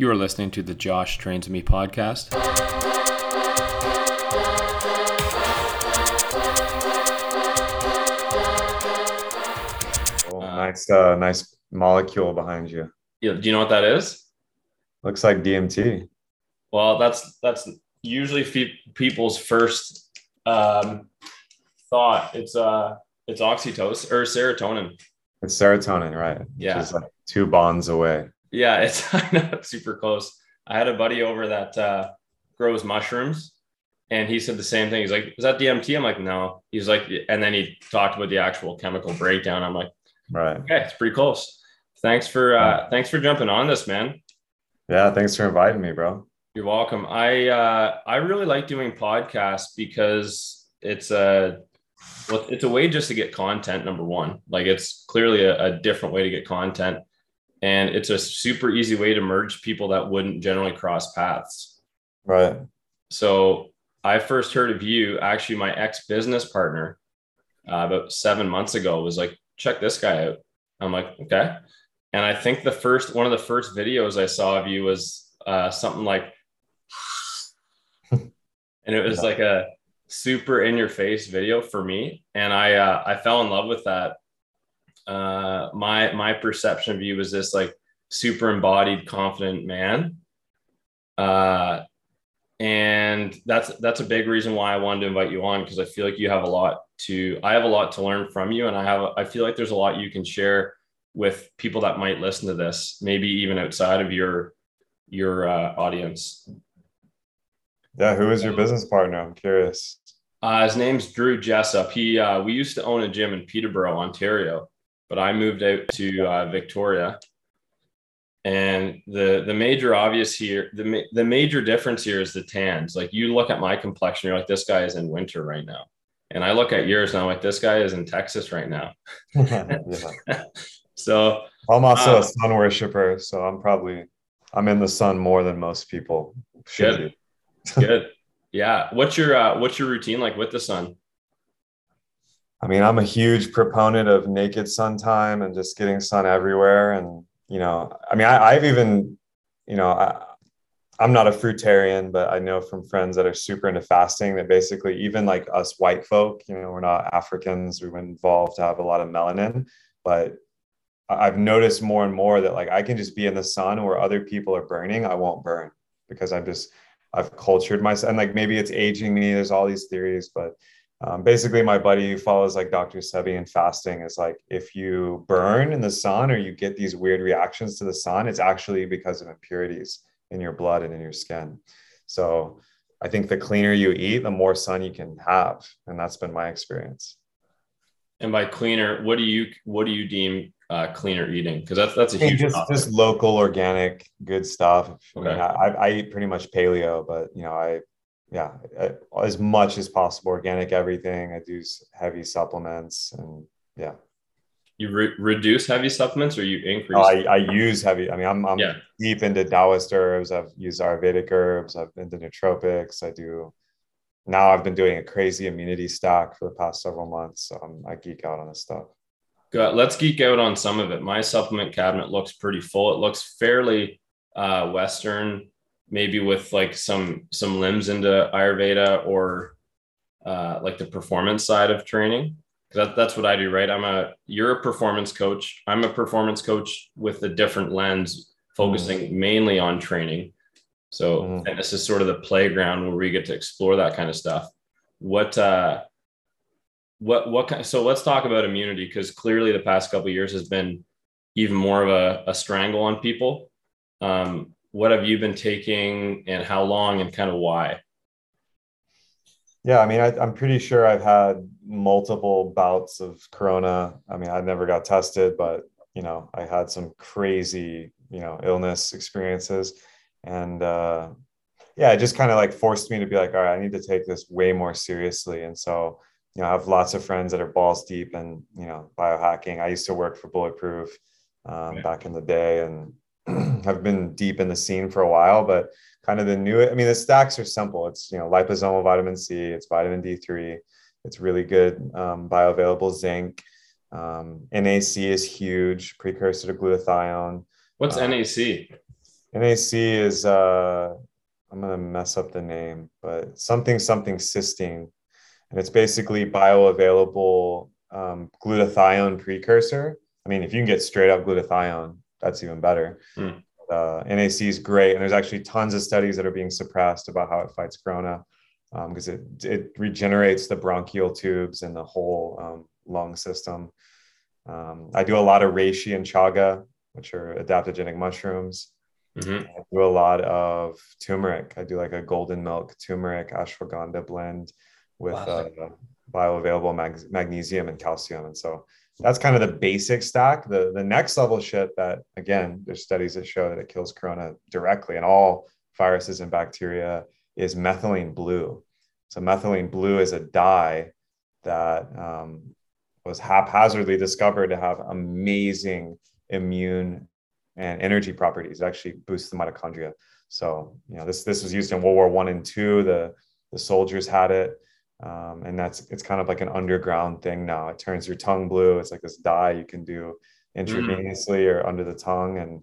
You are listening to the Josh Trains Me podcast. Oh, nice, uh, nice molecule behind you. Yeah, do you know what that is? Looks like DMT. Well, that's that's usually fe- people's first um, thought. It's uh, it's oxytocin or serotonin. It's serotonin, right? Yeah. Just like two bonds away. Yeah, it's super close. I had a buddy over that uh, grows mushrooms, and he said the same thing. He's like, "Is that DMT?" I'm like, "No." He's like, and then he talked about the actual chemical breakdown. I'm like, Right. "Okay, it's pretty close." Thanks for uh, thanks for jumping on this, man. Yeah. Thanks for inviting me, bro. You're welcome. I uh, I really like doing podcasts because it's a well, it's a way just to get content. Number one, like it's clearly a, a different way to get content, and it's a super easy way to merge people that wouldn't generally cross paths. Right. So I first heard of you. Actually, my ex business partner uh, about seven months ago was like, "Check this guy out." I'm like, "Okay." And I think the first one of the first videos I saw of you was uh, something like, and it was Yeah. like a super in your face video for me, and I uh, I fell in love with that. Uh, my my perception of you was this like super embodied, confident man. Uh, and that's that's a big reason why I wanted to invite you on because I feel like you have a lot to I have a lot to learn from you and I have I feel like there's a lot you can share with people that might listen to this maybe even outside of your your uh, audience. Yeah. Who is your business partner? I'm curious. Uh, his name's Drew Jessup. He uh, we used to own a gym in Peterborough, Ontario, but I moved out to uh, Victoria. And the the major obvious here, the ma- the major difference here is the tans. Like you look at my complexion, you're like, this guy is in winter right now, and I look at yours and I'm like, this guy is in Texas right now. So I'm also Uh, a sun worshiper, so I'm probably I'm in the sun more than most people should Good. be. good, yeah. What's your uh, what's your routine like with the sun? I mean, I'm a huge proponent of naked sun time and just getting sun everywhere. And, you know, I mean, I, I've even, you know, I, I'm not a fruitarian, but I know from friends that are super into fasting that basically, even like us white folk, you know, we're not Africans, we've been involved to have a lot of melanin. But I've noticed more and more that like I can just be in the sun where other people are burning, I won't burn because I'm just, I've cultured myself. And like maybe it's aging me, there's all these theories, but um, basically my buddy who follows like dr sebi and fasting is like if you burn in the sun or you get these weird reactions to the sun it's actually because of impurities in your blood and in your skin so i think the cleaner you eat the more sun you can have and that's been my experience And by cleaner, what do you what do you deem uh, cleaner eating? Because that's that's a huge just, topic. just local organic good stuff I, mean, I, I eat pretty much paleo but you know i yeah as much as possible organic everything i do heavy supplements and yeah you re- reduce heavy supplements or you increase? No, I, I use heavy. I mean, I'm, I'm Yeah. deep into Taoist herbs. I've used Ayurvedic herbs. I've been to nootropics. I do. Now I've been doing a crazy immunity stack for the past several months. So I'm, I geek out on this stuff. Go- Let's geek out on some of it. My supplement cabinet looks pretty full. It looks fairly uh, Western, maybe with like some some limbs into Ayurveda or uh, like the performance side of training. 'Cause That, that's what I do, right? I'm a you're a performance coach. I'm a performance coach with a different lens, focusing mainly on training. So Mhm. fitness is sort of the playground where we get to explore that kind of stuff. What uh, what what kind so let's talk about immunity because clearly the past couple of years has been even more of a, a strangle on people um, what have you been taking and how long and kind of why Yeah. I mean, I, I'm pretty sure I've had multiple bouts of Corona. I mean, I never got tested, but, you know, I had some crazy, you know, illness experiences. And, uh, yeah, it just kind of like forced me to be like, all right, I need to take this way more seriously. And so, you know, I have lots of friends that are balls deep in, you know, biohacking. I used to work for Bulletproof um, Yeah. back in the day and have been deep in the scene for a while, but kind of the new, I mean, the stacks are simple. It's, you know, liposomal vitamin C, it's vitamin D3, it's really good um, bioavailable zinc. Um, NAC is huge, precursor to glutathione. what's Uh, nac NAC is uh, I'm gonna mess up the name, but something something cysteine, and it's basically bioavailable um, glutathione precursor. I mean, if you can get straight up glutathione, that's even better. Mm. Uh, NAC is great, and there's actually tons of studies that are being suppressed about how it fights corona because um, it it regenerates the bronchial tubes and the whole um, lung system. Um, I do a lot of reishi and chaga, which are adaptogenic mushrooms. Mm-hmm. I do a lot of turmeric. I do like a golden milk turmeric ashwagandha blend with wow. uh, bioavailable mag- magnesium and calcium. And so that's kind of the basic stack. The, the next level shit that, again, there's studies that show that it kills corona directly and all viruses and bacteria is methylene blue. So methylene blue is a dye that um, was haphazardly discovered to have amazing immune and energy properties. It actually boosts the mitochondria. So you know this this was used in World War One and two. The the soldiers had it, um, and that's it's kind of like an underground thing now. It turns your tongue blue. It's like this dye you can do intravenously mm. or under the tongue, and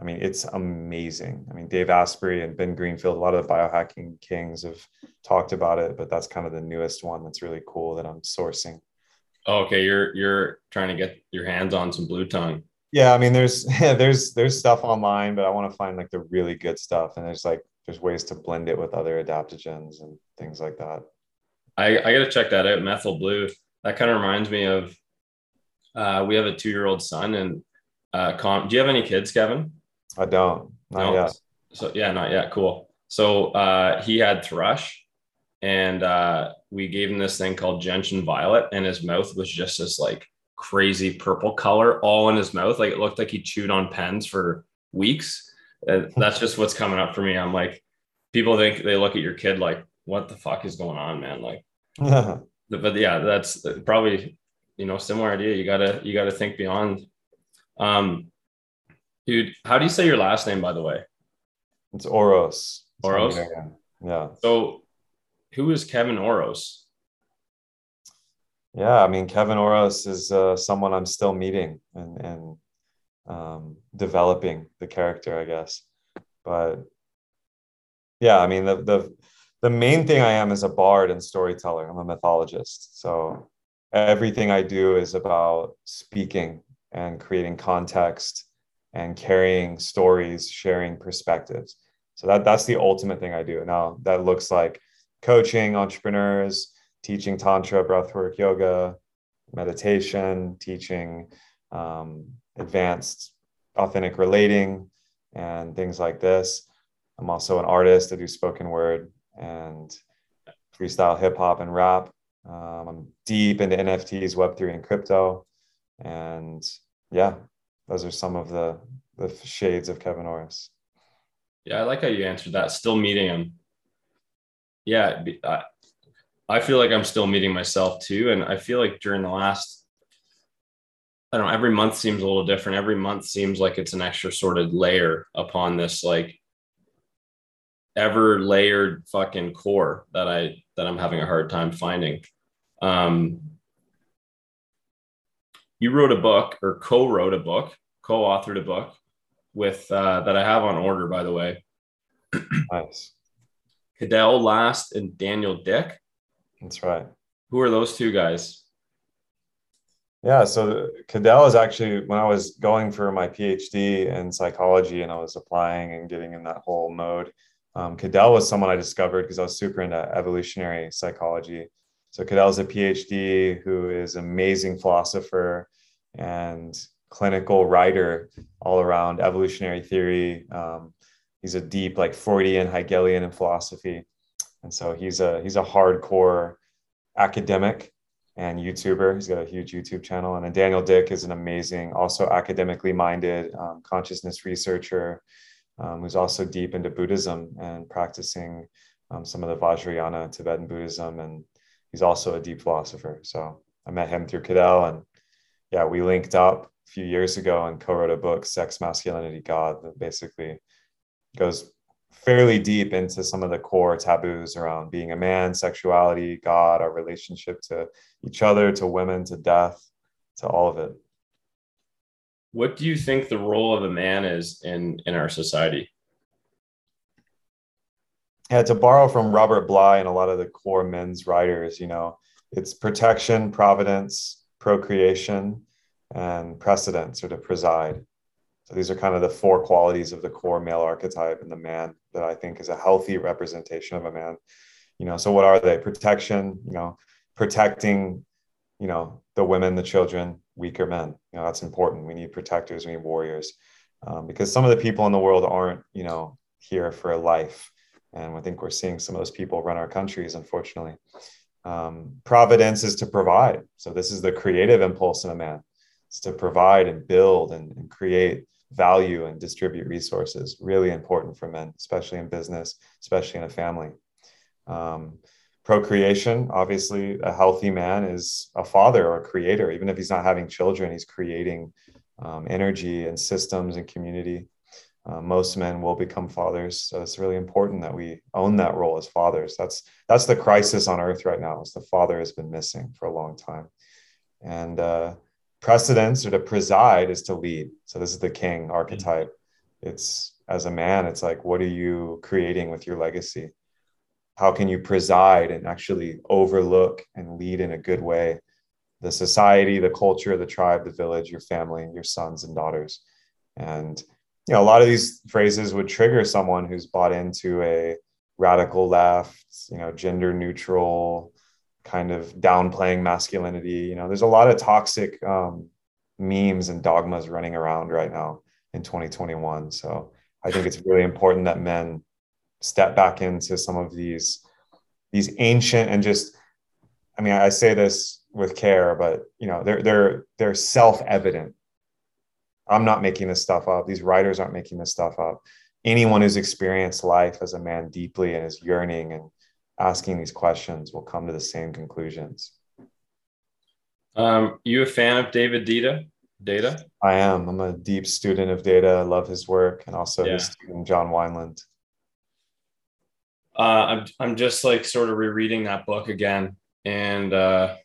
I mean it's amazing. I mean Dave Asprey and Ben Greenfield, a lot of the biohacking kings have talked about it, but that's kind of the newest one that's really cool that I'm sourcing. Oh, okay, you're you're trying to get your hands on some blue tongue. Yeah, I mean, there's yeah, there's there's stuff online, but I want to find like the really good stuff, and there's like there's ways to blend it with other adaptogens and things like that. I I gotta check that out. Methyl blue. That kind of reminds me of. Uh, we have a two-year-old son, and uh, com- do you have any kids, Kevin? I don't. Not no. yet. So yeah, not yet. Cool. So uh, he had thrush, and uh, we gave him this thing called gentian violet, and his mouth was just this like crazy purple color all in his mouth. Like it looked like he chewed on pens for weeks. And that's just what's coming up for me. I'm like, people think they look at your kid like, what the fuck is going on, man? Like, but yeah, that's probably you know similar idea. You gotta you gotta think beyond. Um, dude, how do you say your last name, by the way? It's Orosz. Orosz. Yeah. So, who is Kevin Orosz? Yeah, I mean, Kevin Orosz is uh, someone I'm still meeting and, and um, developing the character, I guess. But yeah, I mean, the, the, the main thing I am is a bard and storyteller. I'm a mythologist. So everything I do is about speaking and creating context and carrying stories, sharing perspectives. So that, that's the ultimate thing I do. Now, that looks like coaching entrepreneurs, teaching tantra, breathwork, yoga, meditation, teaching um, advanced authentic relating and things like this. I'm also an artist. I do spoken word and freestyle hip hop and rap. Um, I'm deep into NFTs, Web3, and crypto. And yeah, those are some of the, the shades of Kevin Orosz. Yeah, I like how you answered that. Still meeting him. Yeah, I feel like I'm still meeting myself too. And I feel like during the last, I don't know, every month seems a little different. Every month seems like it's an extra sort of layer upon this like ever layered fucking core that I that I'm having a hard time finding. Um, you wrote a book or co-wrote a book, co-authored a book with uh, that I have on order, by the way. nice. Cadell Last and Daniel Dick. That's right. Who are those two guys? Yeah, so Cadell is actually when I was going for my PhD in psychology and I was applying and getting in that whole mode. Um, Cadell was someone I discovered because I was super into evolutionary psychology. So Cadell is a PhD who is amazing philosopher and clinical writer all around evolutionary theory. Um, he's a deep like Freudian Hegelian in philosophy and so he's a he's a hardcore academic and YouTuber. He's got a huge YouTube channel. And then Daniel Dick is an amazing, also academically minded um, consciousness researcher um, who's also deep into Buddhism and practicing um, some of the Vajrayana Tibetan Buddhism. And he's also a deep philosopher. So I met him through Cadell. And yeah, we linked up a few years ago and co wrote a book, Sex, Masculinity, God, that basically goes fairly deep into some of the core taboos around being a man, sexuality, God, our relationship to each other, to women, to death, to all of it. What do you think the role of a man is in in our society? yeah, to borrow from Robert Bly and a lot of the core men's writers, you know, it's protection, providence, procreation, and precedence or to preside. So these are kind of the four qualities of the core male archetype and the man that I think is a healthy representation of a man. You know, so what are they? Protection, you know, protecting, you know, the women, the children, weaker men. You know, that's important. We need protectors, we need warriors. Um, because some of the people in the world aren't, you know, here for a life and I think we're seeing some of those people run our countries, unfortunately. Um, providence is to provide. So this is the creative impulse in a man. It's to provide and build and, and create value and distribute resources. Really important for men, especially in business, especially in a family. Um, procreation, obviously, a healthy man is a father or a creator. Even if he's not having children, he's creating um, energy and systems and community. Uh, most men will become fathers. So it's really important that we own that role as fathers. That's that's the crisis on earth right now is the father has been missing for a long time. And uh, precedence or to preside is to lead. So this is the king archetype. It's as a man it's like what are you creating with your legacy how can you preside and actually overlook and lead in a good way the society the culture the tribe the village your family your sons and daughters and you know, a lot of these phrases would trigger someone who's bought into a radical left, you know, gender neutral kind of downplaying masculinity. You know, there's a lot of toxic um, memes and dogmas running around right now in 2021. So I think it's really important that men step back into some of these these ancient and just I mean I say this with care, but you know they're they're they're self-evident I'm not making this stuff up. These writers aren't making this stuff up. Anyone who's experienced life as a man deeply and is yearning and asking these questions will come to the same conclusions. Um, you a fan of David Deida? Data? I am. I'm a deep student of Deida. I love his work and also yeah. his student John Wineland. Uh, I'm I'm just like sort of rereading that book again, and uh,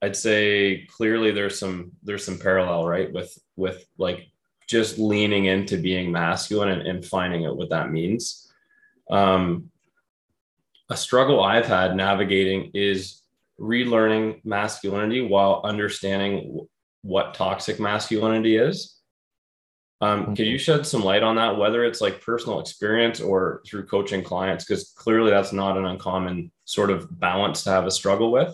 I'd say clearly there's some there's some parallel right with with like just leaning into being masculine and, and finding out what that means. Um, a struggle I've had navigating is relearning masculinity while understanding what toxic masculinity is. Um, mm-hmm. Could you shed some light on that, whether it's like personal experience or through coaching clients? Because clearly that's not an uncommon sort of balance to have a struggle with.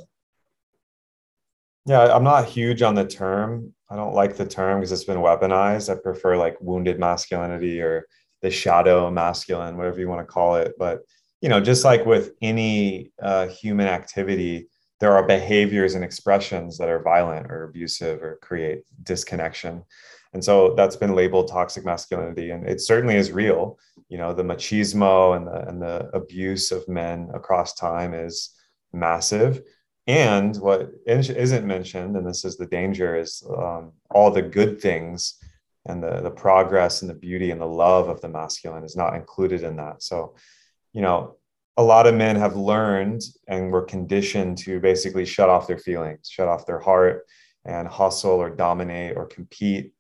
Yeah, I'm not huge on the term. I don't like the term because it's been weaponized. I prefer like wounded masculinity or the shadow masculine, whatever you want to call it. But you know, just like with any uh, human activity, there are behaviors and expressions that are violent or abusive or create disconnection. And so that's been labeled toxic masculinity, and it certainly is real. You know, the machismo and the and the abuse of men across time is massive and what isn't mentioned, and this is the danger, is um, all the good things and the, the progress and the beauty and the love of the masculine is not included in that. So, you know, a lot of men have learned and were conditioned to basically shut off their feelings, shut off their heart, and hustle or dominate or compete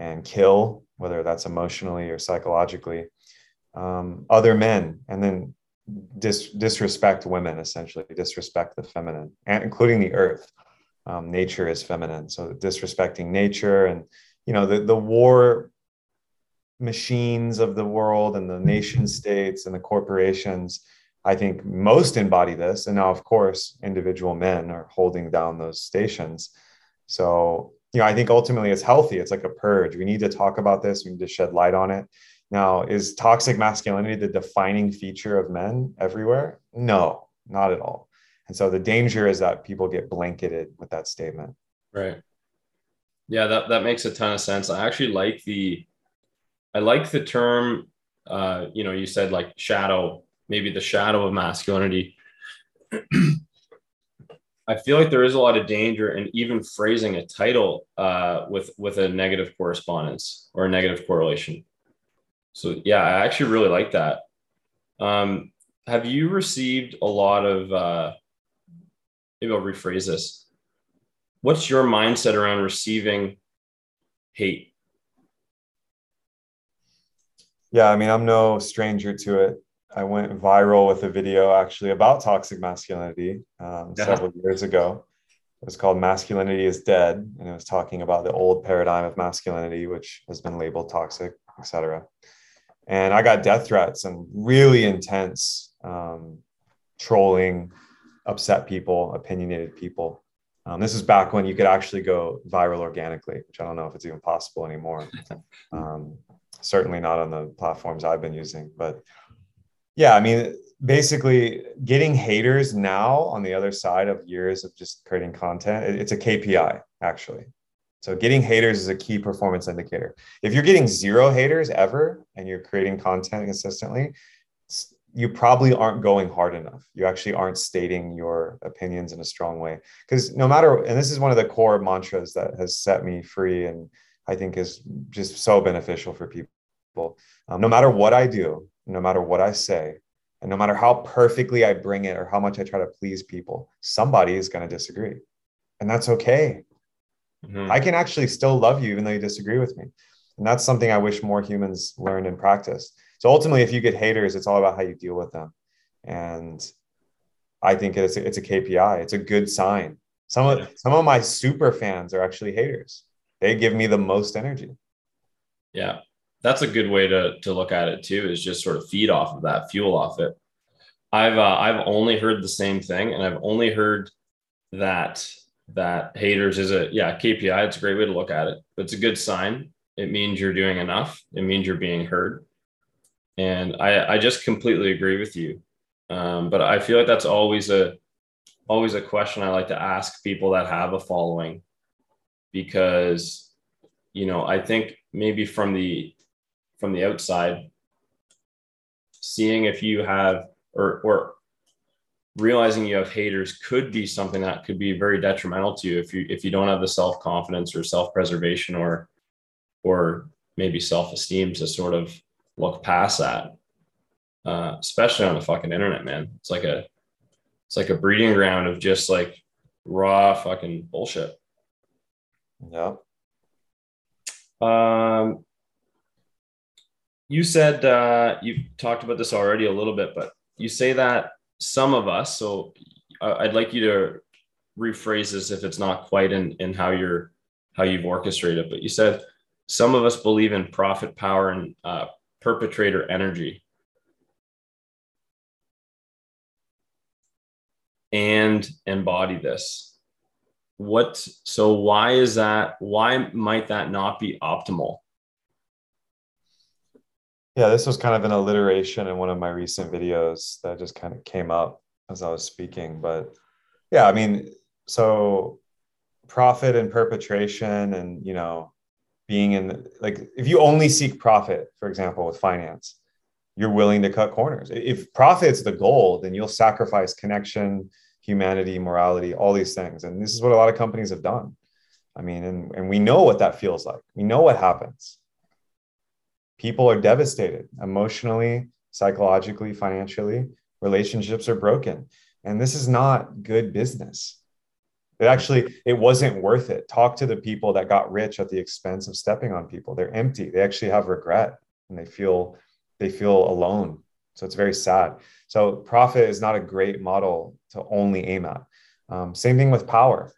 and kill, whether that's emotionally or psychologically, um, other men. And then dis- disrespect women essentially disrespect the feminine and including the earth. Um, nature is feminine so disrespecting nature and you know the, the war machines of the world and the nation states and the corporations i think most embody this. And now of course individual men are holding down those stations. So you know i think ultimately it's healthy it's like a purge we need to talk about this we need to shed light on it now, is toxic masculinity the defining feature of men everywhere? No, not at all. And so the danger is that people get blanketed with that statement. Right. Yeah, that, that makes a ton of sense. I actually like the I like the term uh, you know, you said like shadow, maybe the shadow of masculinity. I feel like there is a lot of danger in even phrasing a title uh, with with a negative correspondence or a negative correlation. So yeah, I actually really like that. Um, have you received a lot of? Uh, maybe I'll rephrase this. What's your mindset around receiving hate? Yeah, I mean, I'm no stranger to it. I went viral with a video actually about toxic masculinity um, yeah. several years ago. It was called Masculinity is Dead. And it was talking about the old paradigm of masculinity, which has been labeled toxic, etc. And I got death threats and really intense um, trolling, upset people, opinionated people. Um, this is back when you could actually go viral organically, which I don't know if it's even possible anymore. Um, certainly not on the platforms I've been using. But yeah, I mean, basically, getting haters now on the other side of years of just creating content, it's a KPI actually. So getting haters is a key performance indicator. If you're getting zero haters ever and you're creating content consistently, you probably aren't going hard enough. You actually aren't stating your opinions in a strong way. Because no matter, and this is one of the core mantras that has set me free and I think is just so beneficial for people. Um, no matter what I do, no matter what I say, and no matter how perfectly I bring it or how much I try to please people, somebody is going to disagree. And that's okay. Mm-hmm. I can actually still love you even though you disagree with me. And that's something I wish more humans learned and practice. So ultimately, if you get haters, it's all about how you deal with them. And I think it's a, it's a KPI. It's a good sign. Some of some of my super fans are actually haters. They give me the most energy. Yeah, that's a good way to to look at it too. Is just sort of feed off of that, fuel off it. I've uh, I've only heard the same thing, and I've only heard that that haters is a yeah KPI. It's a great way to look at it. But it's a good sign. It means you're doing enough. It means you're being heard. And I, I just completely agree with you. Um, but I feel like that's always a always a question I like to ask people that have a following because you know I think maybe from the from the outside seeing if you have or or realizing you have haters could be something that could be very detrimental to you if you if you don't have the self-confidence or self-preservation or or maybe self-esteem to sort of look past that, uh, especially on the fucking internet, man. It's like a it's like a breeding ground of just like raw fucking bullshit. Yeah. Um, you said uh, you talked about this already a little bit, but you say that some of us. So uh, I'd like you to rephrase this if it's not quite in in how you're how you've orchestrated. But you said some of us believe in profit, power, and uh, perpetrator energy. And embody this. What so why is that? Why might that not be optimal? Yeah, this was kind of an alliteration in one of my recent videos that just kind of came up as I was speaking. But yeah, I mean, so profit and perpetration and you know being in like if you only seek profit for example with finance you're willing to cut corners. If profit's the goal then you'll sacrifice connection humanity morality all these things and this is what a lot of companies have done. I mean and, and we know what that feels like. We know what happens people are devastated emotionally psychologically financially. Relationships are broken. And this is not good business. It actually it wasn't worth it. Talk to the people that got rich at the expense of stepping on people. They're empty. They actually have regret and they feel they feel alone. So it's very sad. So profit is not a great model to only aim at. Um, same thing with power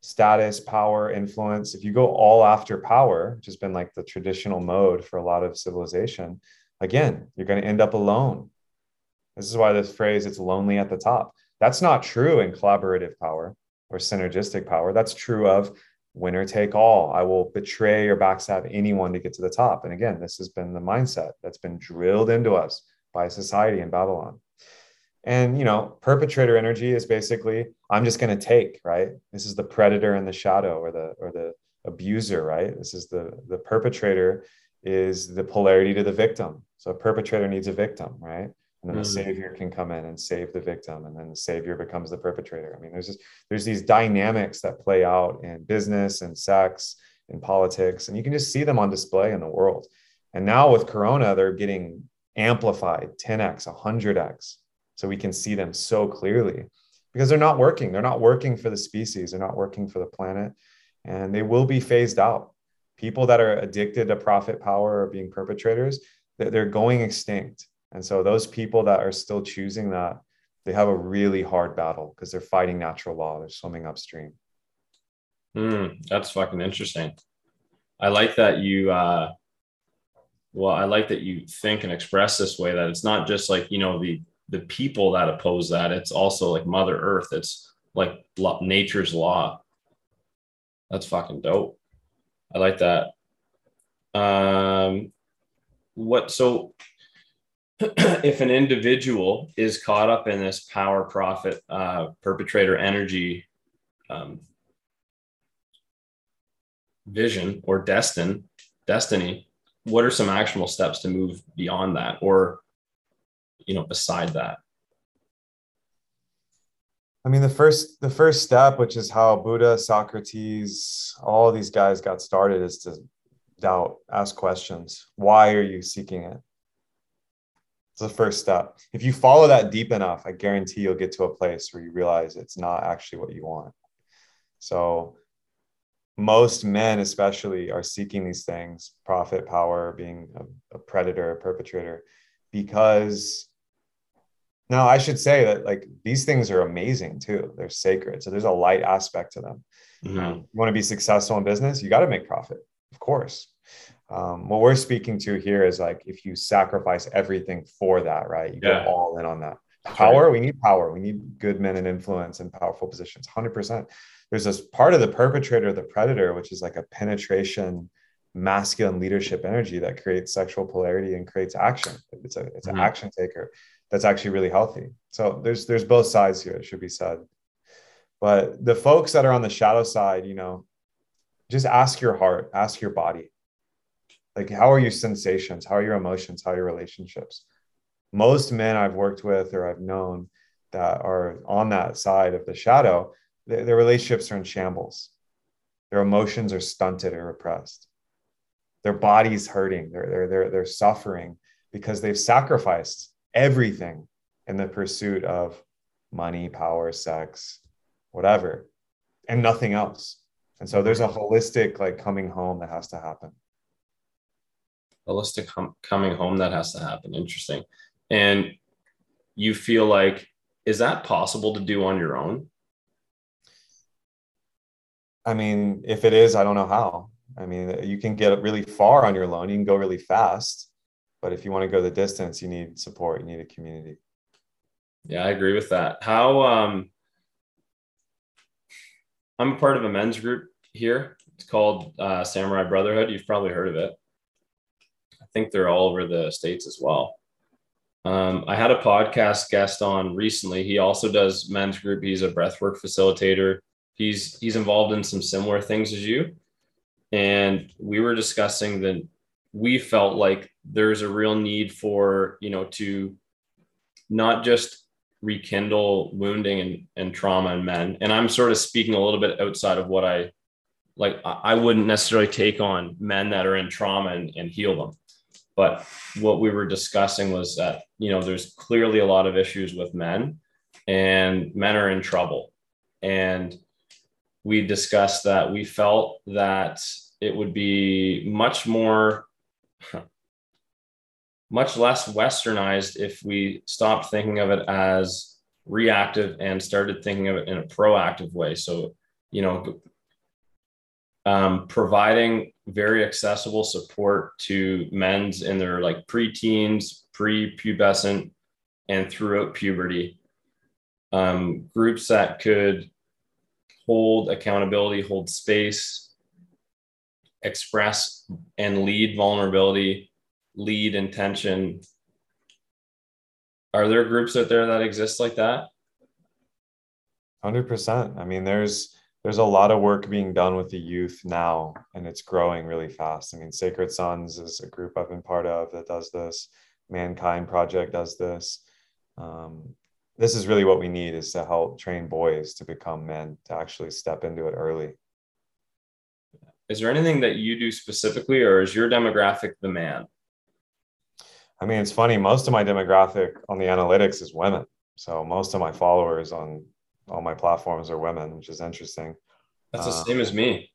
status power influence if you go all after power which has been like the traditional mode for a lot of civilization again you're going to end up alone this is why this phrase it's lonely at the top that's not true in collaborative power or synergistic power. That's true of winner take all. I will betray or backstab anyone to get to the top. And again, this has been the mindset that's been drilled into us by society in Babylon. And you know, perpetrator energy is basically I'm just going to take, right? This is the predator in the shadow or the or the abuser, right? This is the the perpetrator is the polarity to the victim. So a perpetrator needs a victim, right? and then mm-hmm. the savior can come in and save the victim and then the savior becomes the perpetrator i mean there's just there's these dynamics that play out in business and sex and politics and you can just see them on display in the world and now with corona they're getting amplified 10x 100x so we can see them so clearly because they're not working they're not working for the species they're not working for the planet and they will be phased out people that are addicted to profit power or being perpetrators they're going extinct And so those people that are still choosing that, they have a really hard battle because they're fighting natural law. They're swimming upstream. Mm, that's fucking interesting. I like that you uh well, I like that you think and express this way that it's not just like, you know, the the people that oppose that, it's also like Mother Earth. It's like nature's law. That's fucking dope. I like that. Um what so if an individual is caught up in this power profit uh, perpetrator energy um, vision or destin destiny what are some actionable steps to move beyond that or you know beside that? I mean the first the first step which is how buddha socrates all these guys got started is to doubt ask questions. Why are you seeking it? It's the first step. If you follow that deep enough i guarantee you'll get to a place where you realize it's not actually what you want. So most men especially are seeking these things profit power being a, a, predator a perpetrator because now i should say that like these things are amazing too they're sacred so there's a light aspect to them mm-hmm. um, you want to be successful in business you got to make profit of course um, what we're speaking to here is like if you sacrifice everything for that right you yeah. go all in on that power right. we need power we need good men and influence and powerful positions 100% there's this part of the perpetrator, the predator, which is like a penetration, masculine leadership energy that creates sexual polarity and creates action. It's a it's mm-hmm. an action taker that's actually really healthy. So there's there's both sides here. It should be said. But the folks that are on the shadow side, you know, just ask your heart, ask your body. Like, how are your sensations? How are your emotions? How are your relationships? Most men I've worked with or I've known that are on that side of the shadow, their, their relationships are in shambles. Their emotions are stunted or repressed. Their body's hurting. They're, they're, they're, they're suffering because they've sacrificed everything in the pursuit of money, power, sex, whatever, and nothing else. And so there's a holistic like coming home that has to happen. Holistic hum- coming home that has to happen. Interesting. And you feel like, is that possible to do on your own? I mean, if it is, I don't know how. I mean, you can get really far on your loan, you can go really fast, but if you want to go the distance, you need support, you need a community. Yeah, I agree with that. How um I'm a part of a men's group here. It's called uh, Samurai Brotherhood. You've probably heard of it. I think they're all over the states as well. Um, I had a podcast guest on recently. He also does men's group. He's a breathwork facilitator he's he's involved in some similar things as you and we were discussing that we felt like there's a real need for you know to not just rekindle wounding and, and trauma in men. And i'm sort of speaking a little bit outside of what i like i wouldn't necessarily take on men that are in trauma and, and heal them. But what we were discussing was that you know there's clearly a lot of issues with men and men are in trouble. And we discussed that we felt that it would be much more much less westernized if we stopped thinking of it as reactive and started thinking of it in a proactive way. So you know um, providing very accessible support to men's in their like preteens pre-pubescent and throughout puberty. Um, groups that could hold accountability, hold space, express and lead vulnerability, lead intention. Are there groups out there that exist like that? 100%. I mean, there's there's a lot of work being done with the youth now and it's growing really fast. I mean, Sacred Sons is a group I've been part of that does this. Mankind Project does this. Um, this is really what we need is to help train boys to become men to actually step into it early is there anything that you do specifically or is your demographic the man i mean it's funny most of my demographic on the analytics is women so most of my followers on all my platforms are women which is interesting that's the uh, same as me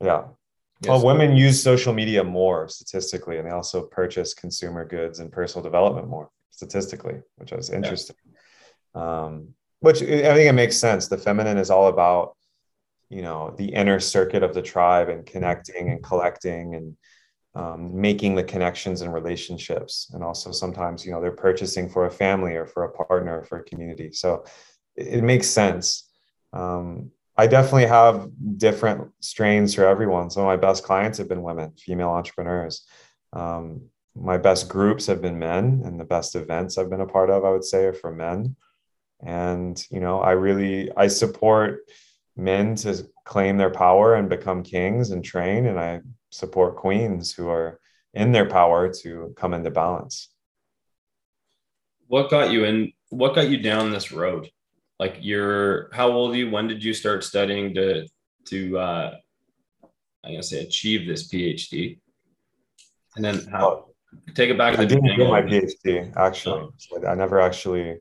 yeah Well, women use social media more statistically, and they also purchase consumer goods and personal development more statistically, which is interesting. Yeah. Um, which I think it makes sense. The feminine is all about, you know, the inner circuit of the tribe and connecting and collecting and um, making the connections and relationships. And also sometimes, you know, they're purchasing for a family or for a partner or for a community. So it, it makes sense. Um, I definitely have different strains for everyone. Some of my best clients have been women, female entrepreneurs. Um, my best groups have been men, and the best events I've been a part of, I would say, are for men. And you know, I really I support men to claim their power and become kings and train, and I support queens who are in their power to come into balance. What got you in? What got you down this road? like you're how old are you when did you start studying to to uh i guess say achieve this phd and then how take it back to I didn't get my phd actually oh. so i never actually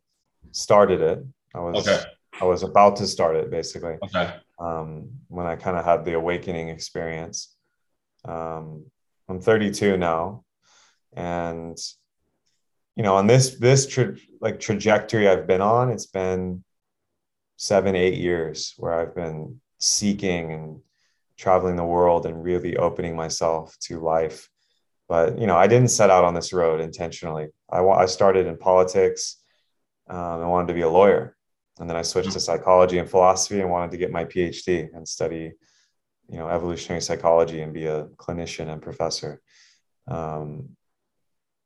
started it i was okay. I was about to start it basically okay um when i kind of had the awakening experience um i'm 32 now and you know on this this tra- like trajectory i've been on it's been seven, eight years where I've been seeking and traveling the world and really opening myself to life. But you know, I didn't set out on this road intentionally. I, I started in politics. Um, I wanted to be a lawyer, and then I switched to psychology and philosophy and wanted to get my PhD and study, you know, evolutionary psychology and be a clinician and professor. Um,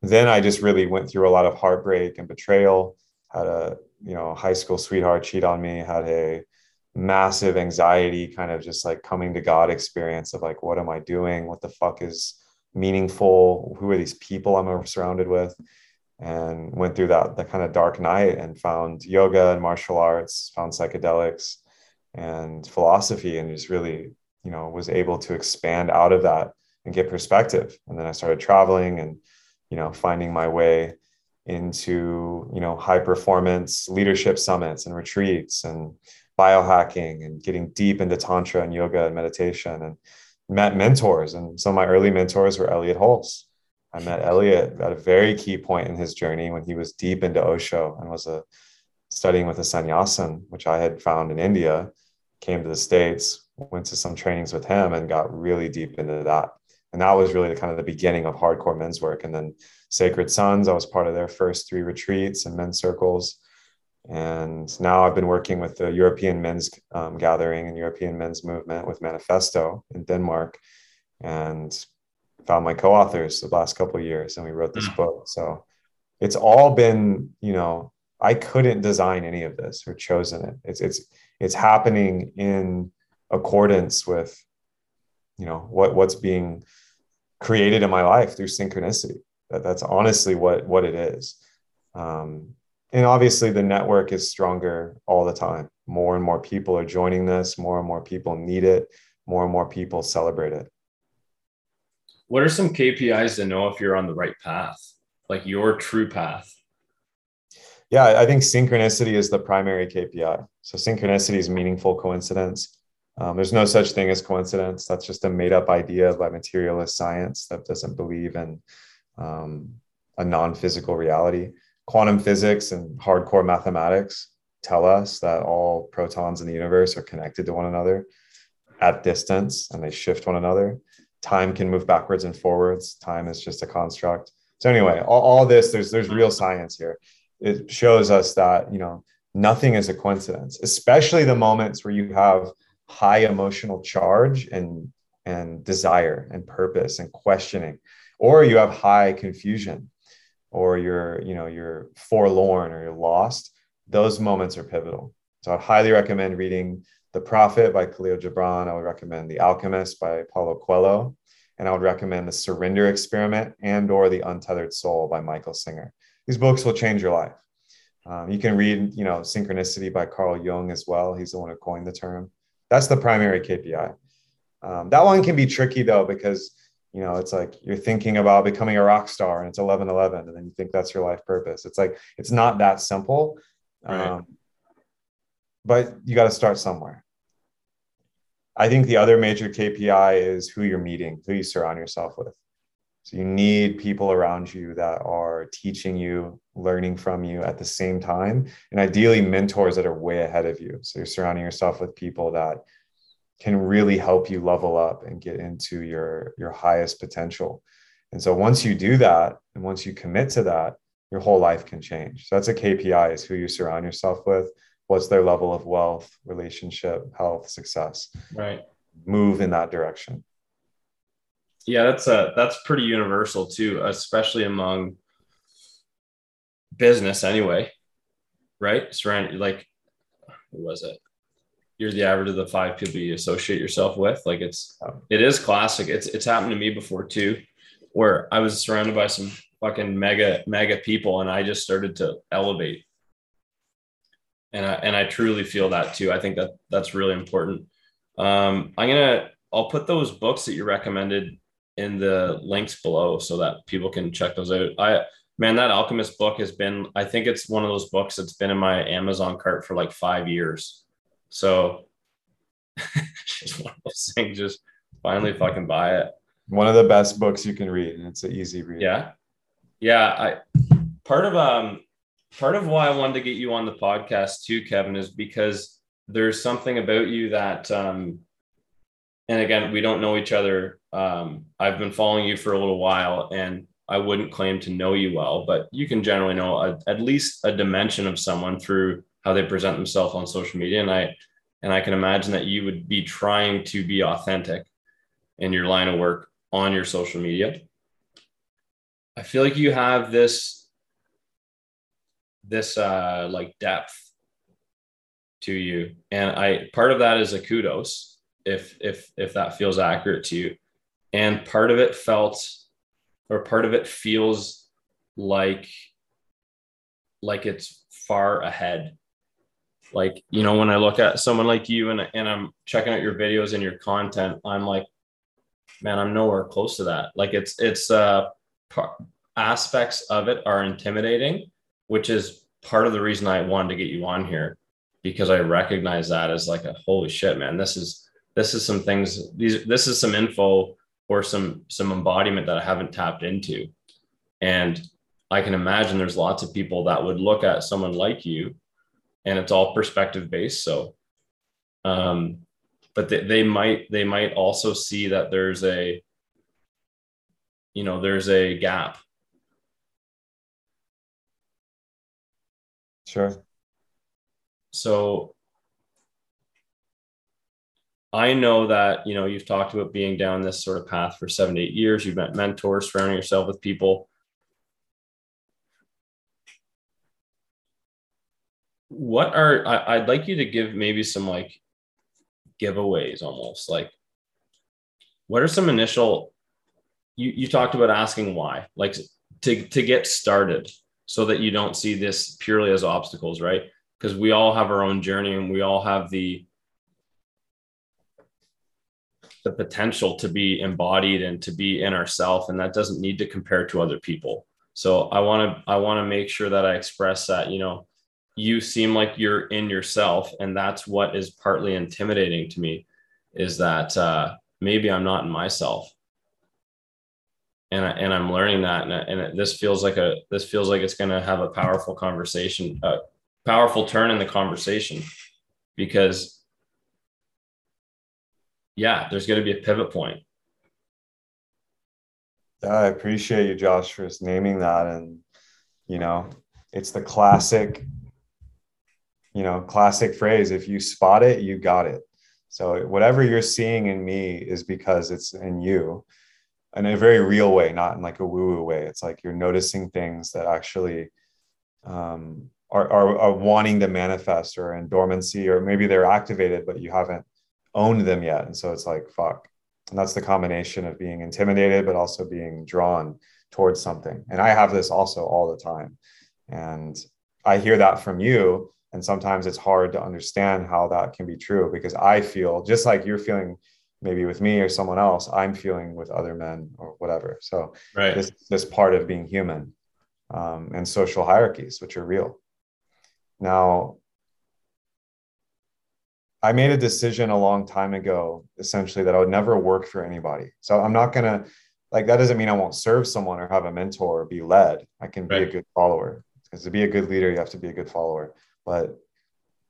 then I just really went through a lot of heartbreak and betrayal. Had a you know high school sweetheart cheat on me had a massive anxiety kind of just like coming to god experience of like what am i doing what the fuck is meaningful who are these people i'm surrounded with and went through that that kind of dark night and found yoga and martial arts found psychedelics and philosophy and just really you know was able to expand out of that and get perspective and then i started traveling and you know finding my way into you know high performance leadership summits and retreats and biohacking and getting deep into tantra and yoga and meditation and met mentors and some of my early mentors were Elliott Hulse. I met Elliott at a very key point in his journey when he was deep into Osho and was a studying with a sannyasin, which I had found in India, came to the States, went to some trainings with him and got really deep into that. And that was really the kind of the beginning of hardcore men's work. And then Sacred Sons. I was part of their first three retreats and men's circles. And now I've been working with the European Men's um, Gathering and European Men's Movement with Manifesto in Denmark and found my co-authors the last couple of years and we wrote this mm. book. So it's all been, you know, I couldn't design any of this or chosen it. It's it's it's happening in accordance with, you know, what what's being created in my life through synchronicity. That, that's honestly what what it is. Um, and obviously, the network is stronger all the time. More and more people are joining this. More and more people need it. More and more people celebrate it. What are some KPIs to know if you're on the right path, like your true path? Yeah, I think synchronicity is the primary KPI. So synchronicity is meaningful coincidence. Um, there's no such thing as coincidence. That's just a made up idea by materialist science that doesn't believe in um, a non physical reality. Quantum physics and hardcore mathematics tell us that all protons in the universe are connected to one another at distance and they shift one another. Time can move backwards and forwards. Time is just a construct. So anyway, all, all this there's there's real science here. It shows us that you know nothing is a coincidence, especially the moments where you have high emotional charge and and desire and purpose and questioning or you have high confusion or you're you know you're forlorn or you're lost those moments are pivotal so i'd highly recommend reading the prophet by khalil gibran i would recommend the alchemist by paulo coelho and i would recommend the surrender experiment and or the untethered soul by michael singer. These books will change your life. Um, you can read you know synchronicity by carl jung as well. He's the one who coined the term. That's the primary kpi um, that one can be tricky though because you know it's like you're thinking about becoming a rock star and it's 11 11 and then you think that's your life purpose. It's like it's not that simple. Right. um, but you got to start somewhere I think the other major KPI is who you're meeting, who you surround yourself with. So you need people around you that are teaching you, learning from you at the same time, and ideally mentors that are way ahead of you. So you're surrounding yourself with people that can really help you level up and get into your your highest potential. And so once you do that, and once you commit to that, your whole life can change. So that's a KPI is who you surround yourself with, what's their level of wealth, relationship, health, success. Right. Move in that direction. Yeah, that's a that's pretty universal too, especially among business anyway. Right? Surround like what was it? You're the average of the five people you associate yourself with. Like it's it is classic. It's it's happened to me before too, where I was surrounded by some fucking mega mega people and i just started to elevate and i and i truly feel that too. I think that that's really important. Um i'm gonna i'll put those books that you recommended in the links below so that people can check those out. I man that alchemist book has been i think it's one of those books that's been in my amazon cart for like five years. So just one of those things just finally fucking buy it. One of the best books you can read and it's an easy read. Yeah. Yeah, I part of um part of why I wanted to get you on the podcast too, Kevin, is because there's something about you that um and again, we don't know each other. Um, I've been following you for a little while and I wouldn't claim to know you well, but you can generally know a, at least a dimension of someone through how they present themselves on social media. And I, and I can imagine that you would be trying to be authentic in your line of work on your social media. I feel like you have this this uh like depth to you. And I part of that is a kudos if if if that feels accurate to you. And part of it felt or part of it feels like like it's far ahead. Like you know when i look at someone like you and, and i'm checking out your videos and your content i'm like man i'm nowhere close to that. Like it's it's uh aspects of it are intimidating, which is part of the reason I wanted to get you on here because I recognize that as like a holy shit, man. This is this is some things these this is some info or some some embodiment that I haven't tapped into. And I can imagine there's lots of people that would look at someone like you and it's all perspective based. So um but they, they might they might also see that there's a you know there's a gap sure. So i know that you know you've talked about being down this sort of path for seven to eight years. You've met mentors surrounding yourself with people. What are I, i'd like you to give maybe some like giveaways almost like what are some initial you, you talked about asking why, like to, to get started so that you don't see this purely as obstacles, right? Because we all have our own journey and we all have the the potential to be embodied and to be in ourself and that doesn't need to compare to other people so i want to i want to make sure that i express that you know you seem like you're in yourself and that's what is partly intimidating to me is that uh, maybe i'm not in myself and I, and I'm learning that, and, and this feels like a this feels like it's going to have a powerful conversation, a powerful turn in the conversation, because yeah, there's going to be a pivot point. Yeah, I appreciate you, Josh, for naming that, and you know, it's the classic, you know, classic phrase: if you spot it, you got it. So whatever you're seeing in me is because it's in you in a very real way, not in like a woo woo way. It's like you're noticing things that actually um, are, are, are wanting to manifest or in dormancy, or maybe they're activated, but you haven't owned them yet. And so it's like, fuck. And that's the combination of being intimidated, but also being drawn towards something. And I have this also all the time. And I hear that from you. And sometimes it's hard to understand how that can be true because I feel just like you're feeling maybe with me or someone else i'm feeling with other men or whatever so right. this this part of being human um, and social hierarchies which are real now I made a decision a long time ago, essentially, that I would never work for anybody. So I'm not gonna like that doesn't mean I won't serve someone or have a mentor or be led. I can be a good follower. Because to be a good leader, you have to be a good follower. But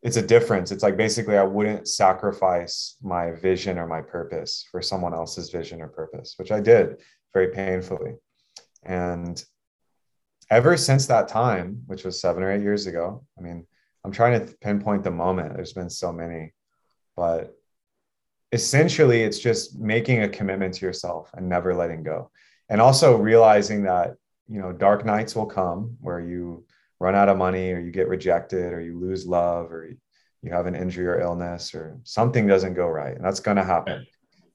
it's a difference. It's like basically I wouldn't sacrifice my vision or my purpose for someone else's vision or purpose, which I did very painfully. And ever since that time, which was seven or eight years ago, I mean, I'm trying to pinpoint the moment. There's been so many, but essentially it's just making a commitment to yourself and never letting go. And also realizing that, you know, dark nights will come where you run out of money or you get rejected or you lose love or you have an injury or illness or something doesn't go right. And that's going to happen.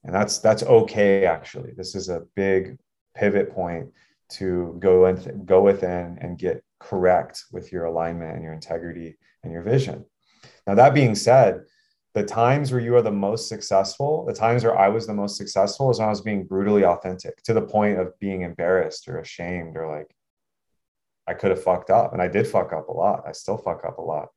And that's that's okay actually. This is a big pivot point to go and go within and get correct with your alignment and your integrity and your vision. Now that being said, the times where you are the most successful, the times where I was the most successful is when I was being brutally authentic to the point of being embarrassed or ashamed or like I could have fucked up. And I did fuck up a lot. I still fuck up a lot.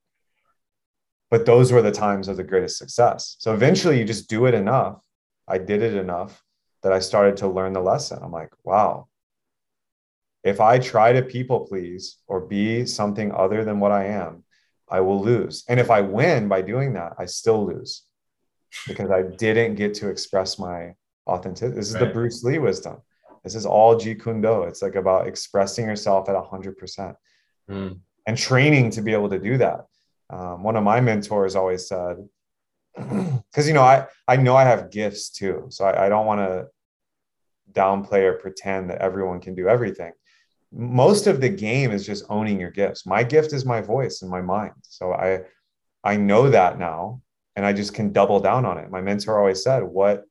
But those were the times of the greatest success. So eventually you just do it enough. I did it enough that I started to learn the lesson. I'm like, wow, if I try to people please or be something other than what I am, I will lose. And if I win by doing that, I still lose because I didn't get to express my authenticity. This is right. the Bruce Lee wisdom. This is all Jeet Kune Do. It's like about expressing yourself at 100% mm. and training to be able to do that. Um, one of my mentors always said, because, you know, I, I know I have gifts too. So I, I don't want to downplay or pretend that everyone can do everything most of the game is just owning your gifts. My gift is my voice and my mind. So I I know that now and I just can double down on it. My mentor always said, what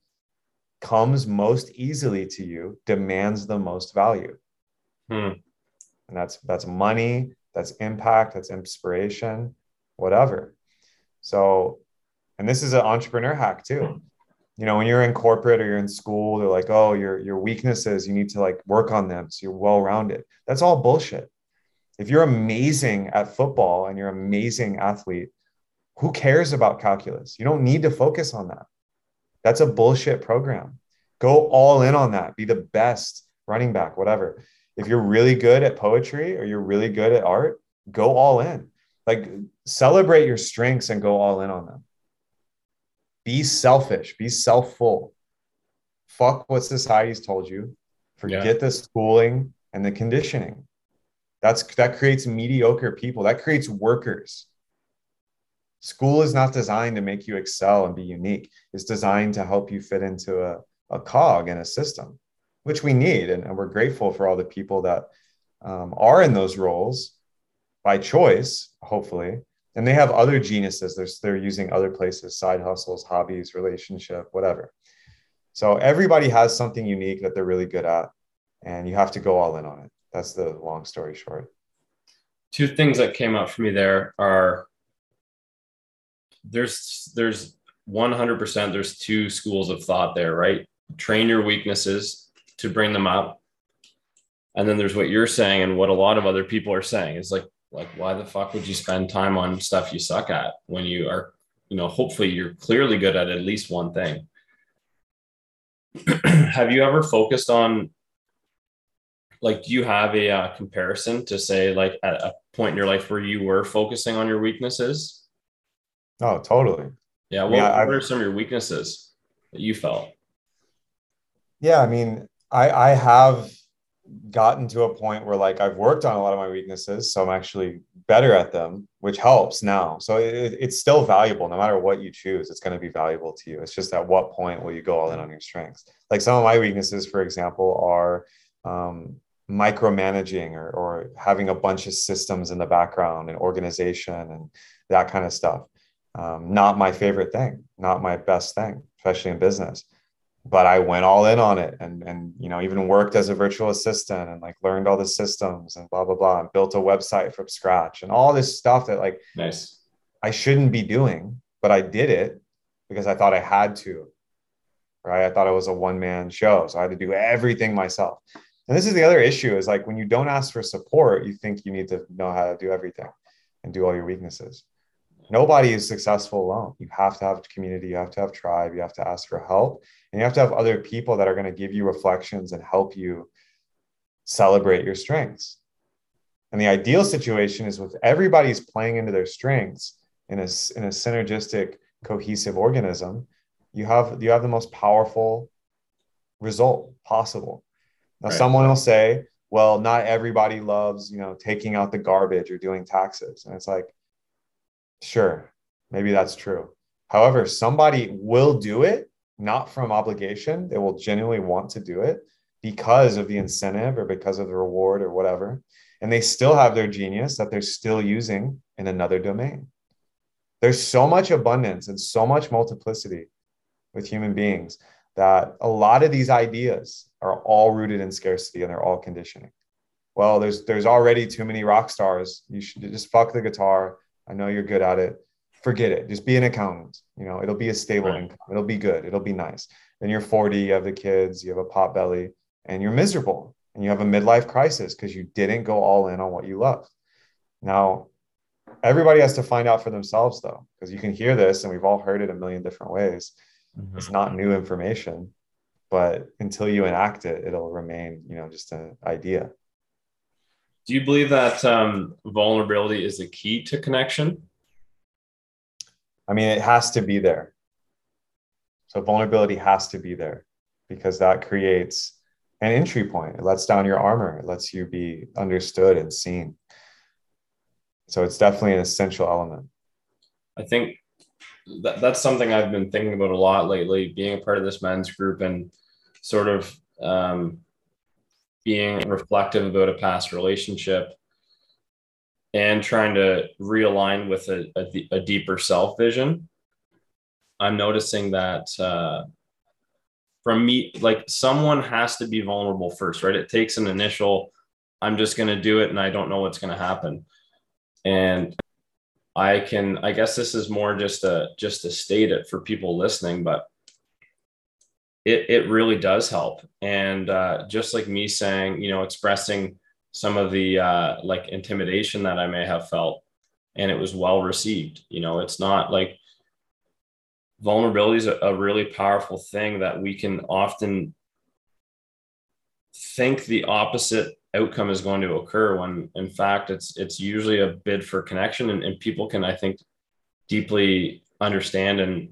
comes most easily to you demands the most value. Hmm. And that's that's money, that's impact, that's inspiration, whatever. So, and this is an entrepreneur hack too you know when you're in corporate or you're in school they're like oh your your weaknesses you need to like work on them so you're well rounded that's all bullshit if you're amazing at football and you're an amazing athlete who cares about calculus you don't need to focus on that that's a bullshit program go all in on that be the best running back whatever if you're really good at poetry or you're really good at art go all in like celebrate your strengths and go all in on them be selfish, be self-full. Fuck what society's told you. Forget yeah. the schooling and the conditioning. That's that creates mediocre people. That creates workers. School is not designed to make you excel and be unique. It's designed to help you fit into a, a cog in a system, which we need. And, and we're grateful for all the people that um, are in those roles by choice, hopefully, and they have other geniuses. They're, they're using other places side hustles hobbies relationship whatever. So everybody has something unique that they're really good at and you have to go all in on it. That's the long story short. Two things that came up for me there are there's there's 100% there's two schools of thought there right? Train your weaknesses to bring them up and then there's what you're saying and what a lot of other people are saying. Is like like why the fuck would you spend time on stuff you suck at when you are you know hopefully you're clearly good at at least one thing? Have you ever focused on like do you have a uh, comparison to say like at a point in your life where you were focusing on your weaknesses oh totally yeah what, yeah, what are some of your weaknesses that you felt yeah i mean i i have gotten to a point where like I've worked on a lot of my weaknesses, so I'm actually better at them, which helps now. So it, it's still valuable, no matter what you choose. It's going to be valuable to you. It's just at what point will you go all in on your strengths? Like some of my weaknesses, for example, are um, micromanaging or, or having a bunch of systems in the background and organization and that kind of stuff. Um, not my favorite thing, not my best thing, especially in business. But I went all in on it and and you know even worked as a virtual assistant and like learned all the systems and blah blah blah and built a website from scratch and all this stuff that like nice. I shouldn't be doing but I did it because I thought I had to right? I thought it was a one man show so I had to do everything myself. And this is the other issue is like when you don't ask for support you think you need to know how to do everything and do all your weaknesses nobody is successful alone. You have to have community, you have to have tribe, you have to ask for help, and you have to have other people that are going to give you reflections and help you celebrate your strengths. And the ideal situation is with everybody's playing into their strengths in a, in a synergistic, cohesive organism, you have you have the most powerful result possible. Now, right. someone will say, well, not everybody loves, you know, taking out the garbage or doing taxes. And it's like, sure, maybe that's true. However, somebody will do it not from obligation. They will genuinely want to do it because of the incentive or because of the reward or whatever. And they still have their genius that they're still using in another domain. There's so much abundance and so much multiplicity with human beings that a lot of these ideas are all rooted in scarcity and they're all conditioning. Well, there's there's already too many rock stars. You should just fuck the guitar. I know you're good at it. Forget it. Just be an accountant. You know, it'll be a stable right. income. It'll be good. It'll be nice. Then you're 40, you have the kids, you have a pot belly, and you're miserable and you have a midlife crisis because you didn't go all in on what you love. Now, everybody has to find out for themselves though, because you can hear this and we've all heard it a million different ways. Mm-hmm. It's not new information, but until you enact it, it'll remain, you know, just an idea. Do you believe that um, vulnerability is the key to connection? I mean, it has to be there. So vulnerability has to be there because that creates an entry point. It lets down your armor. It lets you be understood and seen. So it's definitely an essential element. I think that, that's something I've been thinking about a lot lately, being a part of this men's group and sort of um, being reflective about a past relationship and trying to realign with a, a, a deeper self vision. I'm noticing that uh, from me, like someone has to be vulnerable first, right? It takes an initial, I'm just going to do it and I don't know what's going to happen. And I can, I guess this is more just a, just to state it for people listening, but it, it really does help. And uh, just like me saying, you know, expressing some of the uh, like intimidation that I may have felt and it was well received. You know, it's not like vulnerability is a, a really powerful thing that we can often think the opposite outcome is going to occur when in fact it's it's usually a bid for connection and, and people can i think deeply understand and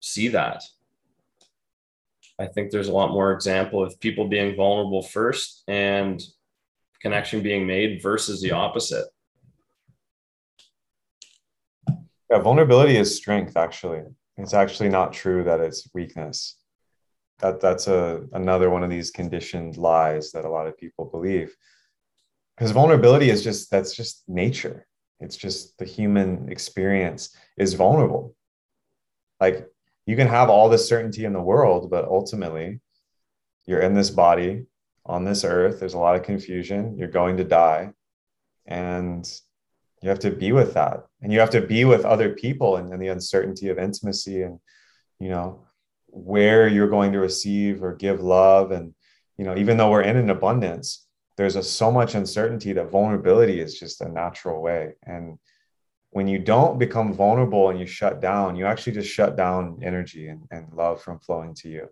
see that i think there's a lot more example of people being vulnerable first and connection being made versus the opposite. Yeah vulnerability is strength actually. It's actually not true that it's weakness. That that's a another one of these conditioned lies that a lot of people believe. Because vulnerability is just that's just nature. It's just the human experience is vulnerable. Like you can have all the certainty in the world but ultimately you're in this body on this earth. There's a lot of confusion. You're going to die. And you have to be with that. And you have to be with other people and, and the uncertainty of intimacy and you know where you're going to receive or give love. And you know even though we're in an abundance there's a, so much uncertainty that vulnerability is just a natural way. And when you don't become vulnerable and you shut down you actually just shut down energy and, and love from flowing to you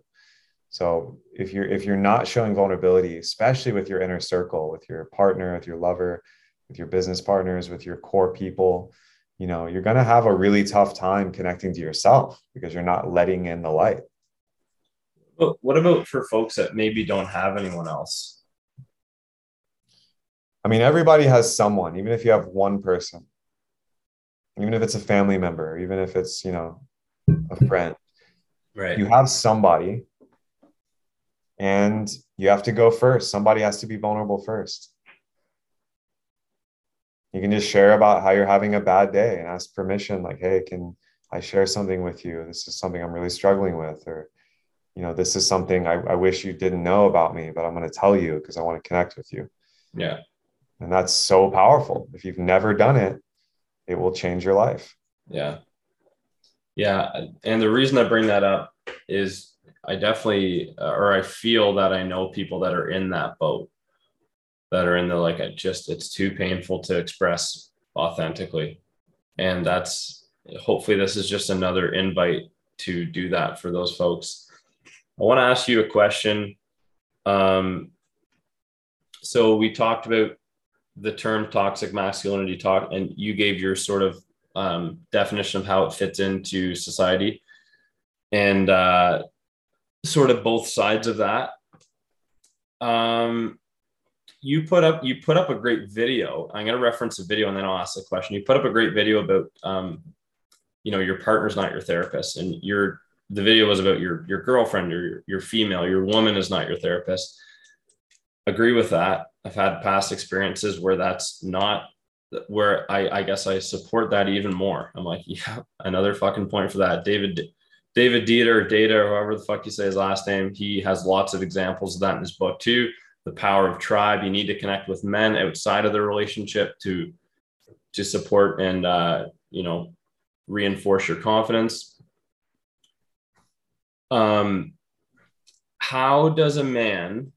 so if you're if you're not showing vulnerability especially with your inner circle with your partner with your lover with your business partners, with your core people, you know, you're going to have a really tough time connecting to yourself because you're not letting in the light. But what about for folks that maybe don't have anyone else? I mean, everybody has someone, even if you have one person, even if it's a family member, even if it's, you know, a friend. Right. You have somebody and you have to go first. Somebody has to be vulnerable first you can just share about how you're having a bad day and ask permission like hey can i share something with you this is something i'm really struggling with or you know this is something i, I wish you didn't know about me but i'm going to tell you because i want to connect with you yeah and that's so powerful if you've never done it it will change your life yeah yeah and the reason i bring that up is i definitely or i feel that i know people that are in that boat that are in the like I just it's too painful to express authentically. and that's hopefully this is just another invite to do that for those folks. I want to ask you a question. Um, so we talked about the term toxic masculinity talk, and you gave your sort of um, definition of how it fits into society, and uh, sort of both sides of that. Um, you put up you put up a great video. I'm going to reference a video and then I'll ask the question. You put up a great video about um, you know your partner's not your therapist, and your the video was about your your girlfriend or your, your female, your woman is not your therapist. Agree with that. I've had past experiences where that's not where I, I guess I support that even more. I'm like, yeah, another fucking point for that. David David Dieter, Data, or however the fuck you say his last name, he has lots of examples of that in his book too. The power of tribe. You need to connect with men outside of the relationship to to support and uh, you know reinforce your confidence. Um, how does a man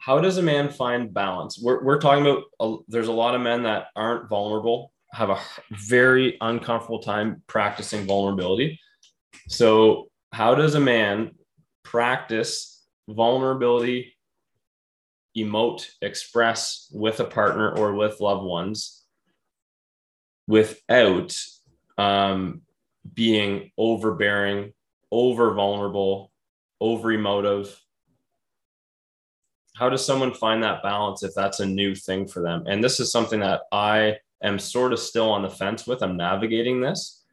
how does a man find balance? We're, we're talking about, there's a lot of men that aren't vulnerable have a very uncomfortable time practicing vulnerability. So, how does a man practice vulnerability, emote, express with a partner or with loved ones without um, being overbearing, over vulnerable, over emotive? How does someone find that balance if that's a new thing for them? And this is something that I am sort of still on the fence with. I'm navigating this.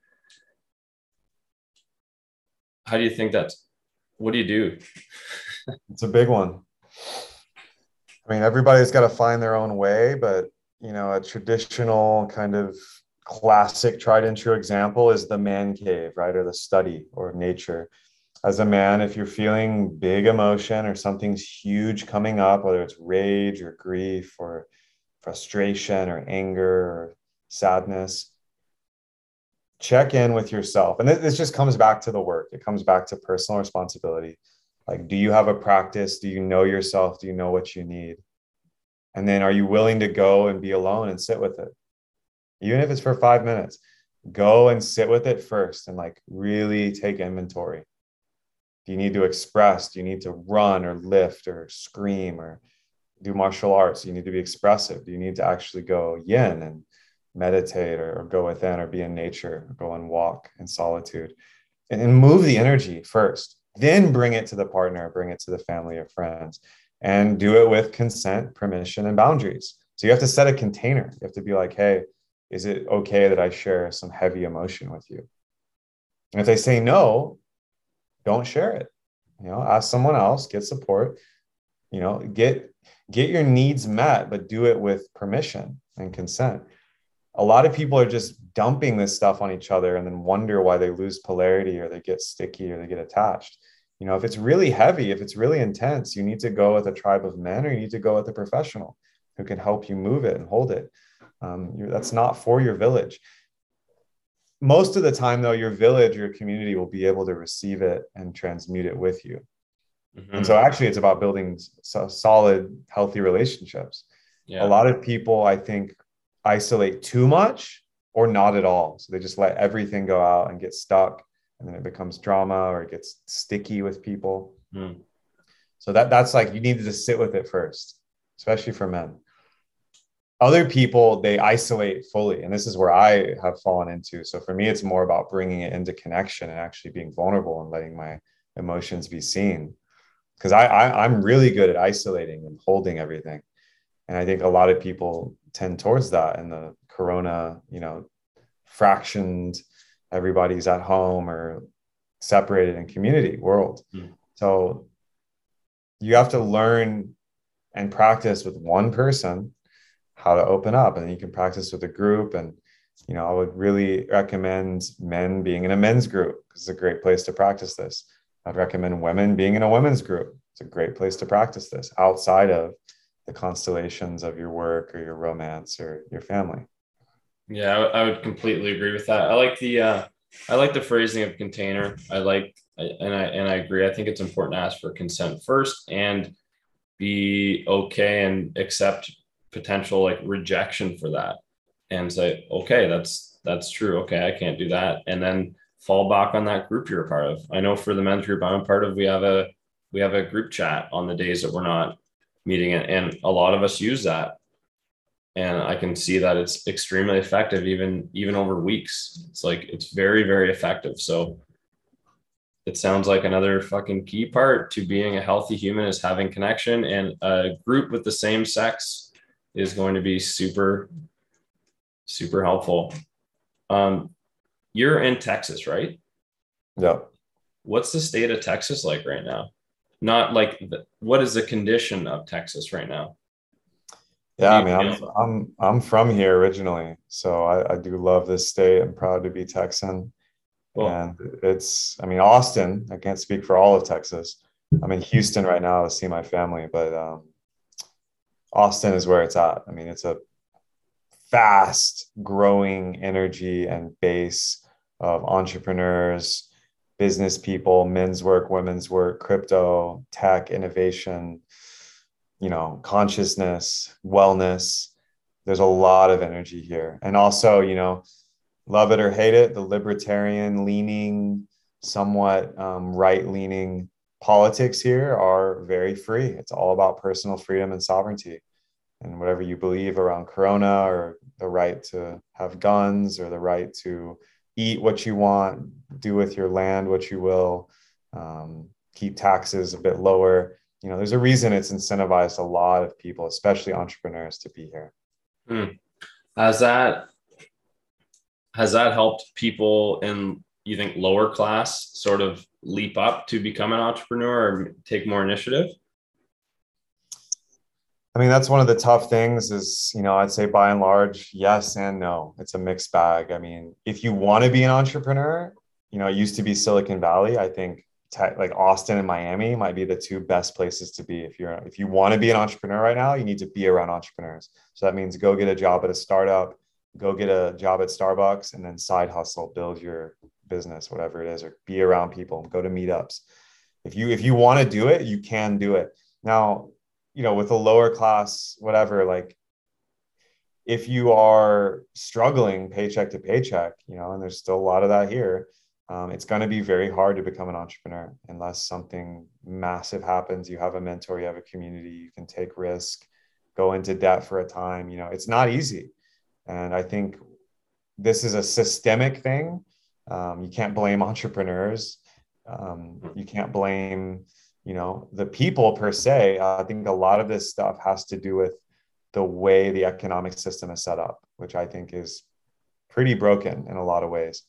How do you think that's what do you do? it's a big one. I mean, everybody's got to find their own way, but you know, a traditional kind of classic tried and true example is the man cave, right? Or the study or nature. As a man, if you're feeling big emotion or something's huge coming up, whether it's rage or grief or frustration or anger or sadness check in with yourself. And this just comes back to the work. It comes back to personal responsibility. Like do you have a practice? Do you know yourself? Do you know what you need? And then are you willing to go and be alone and sit with it? Even if it's for five minutes go and sit with it first and like really take inventory do you need to express? Do you need to run or lift or scream or do martial arts? You need to be expressive. Do you need to actually go yin and meditate or, or go within or be in nature or go and walk in solitude? And, and move the energy first then bring it to the partner bring it to the family or friends and do it with consent permission and boundaries. So you have to set a container. You have to be like hey is it okay that i share some heavy emotion with you? And if they say no don't share it you know ask someone else get support you know get get your needs met, but do it with permission and consent. A lot of people are just dumping this stuff on each other and then wonder why they lose polarity or they get sticky or they get attached. You know, if it's really heavy, if it's really intense, you need to go with a tribe of men or you need to go with a professional who can help you move it and hold it. Um, that's not for your village. Most of the time, though, your village, your community will be able to receive it and transmute it with you. Mm-hmm. And so actually it's about building so solid, healthy relationships. Yeah. A lot of people, I think, isolate too much or not at all. So they just let everything go out and get stuck. And then it becomes drama or it gets sticky with people. Mm. So that that's like you need to just sit with it first, especially for men. Other people, they isolate fully. And this is where I have fallen into. So for me, it's more about bringing it into connection and actually being vulnerable and letting my emotions be seen because I, I i'm really good at isolating and holding everything and i think a lot of people tend towards that in the corona you know fractioned everybody's at home or separated in community world mm. so you have to learn and practice with one person how to open up and you can practice with a group and you know i would really recommend men being in a men's group it's a great place to practice this I'd recommend women being in a women's group. It's a great place to practice this outside of the constellations of your work or your romance or your family. Yeah, I would completely agree with that. I like the uh, I like the phrasing of container. I like and I and I agree. I think it's important to ask for consent first and be okay and accept potential like rejection for that. and say, okay, that's that's true. Okay, I can't do that, and then fall back on that group you're a part of. I know for the men's group I'm a part of, we have a we have a group chat on the days that we're not meeting it, and a lot of us use that. And I can see that it's extremely effective, even even over weeks. It's like it's very very effective. So it sounds like another fucking key part to being a healthy human is having connection, and a group with the same sex is going to be super super helpful. Um, you're in Texas, right? Yeah. What's the state of Texas like right now? Not like the, what is the condition of Texas right now? Yeah, I mean, I'm, I'm I'm from here originally, so I, I do love this state. I'm proud to be Texan, cool. and it's I mean Austin. I can't speak for all of Texas. I'm in Houston right now to see my family, but um, Austin is where it's at. I mean, it's a fast growing energy and base of entrepreneurs, business people, men's work, women's work, crypto, tech, innovation, you know, consciousness, wellness. There's a lot of energy here. And also, you know, love it or hate it, the libertarian leaning, somewhat um, right leaning politics here are very free. It's all about personal freedom and sovereignty. And whatever you believe around Corona or the right to have guns or the right to eat what you want, do with your land what you will, um, keep taxes a bit lower. You know, there's a reason it's incentivized a lot of people, especially entrepreneurs, to be here. Hmm. Has that has that helped people in you think lower class sort of leap up to become an entrepreneur or take more initiative? I mean, that's one of the tough things is, you know, I'd say by and large, yes and no. It's a mixed bag. I mean, if you want to be an entrepreneur, you know, it used to be Silicon Valley. I think te- like Austin and Miami might be the two best places to be. If you're, if you want to be an entrepreneur right now, you need to be around entrepreneurs. So that means go get a job at a startup, go get a job at Starbucks, and then side hustle, build your business, whatever it is, or be around people, go to meetups. If you, if you want to do it, you can do it. Now, you know with a lower class whatever like if you are struggling paycheck to paycheck you know and there's still a lot of that here um, it's going to be very hard to become an entrepreneur unless something massive happens you have a mentor you have a community you can take risk go into debt for a time you know it's not easy and i think this is a systemic thing um, you can't blame entrepreneurs. Um, you can't blame you know the people per se. Uh, i think a lot of this stuff has to do with the way the economic system is set up which i think is pretty broken in a lot of ways.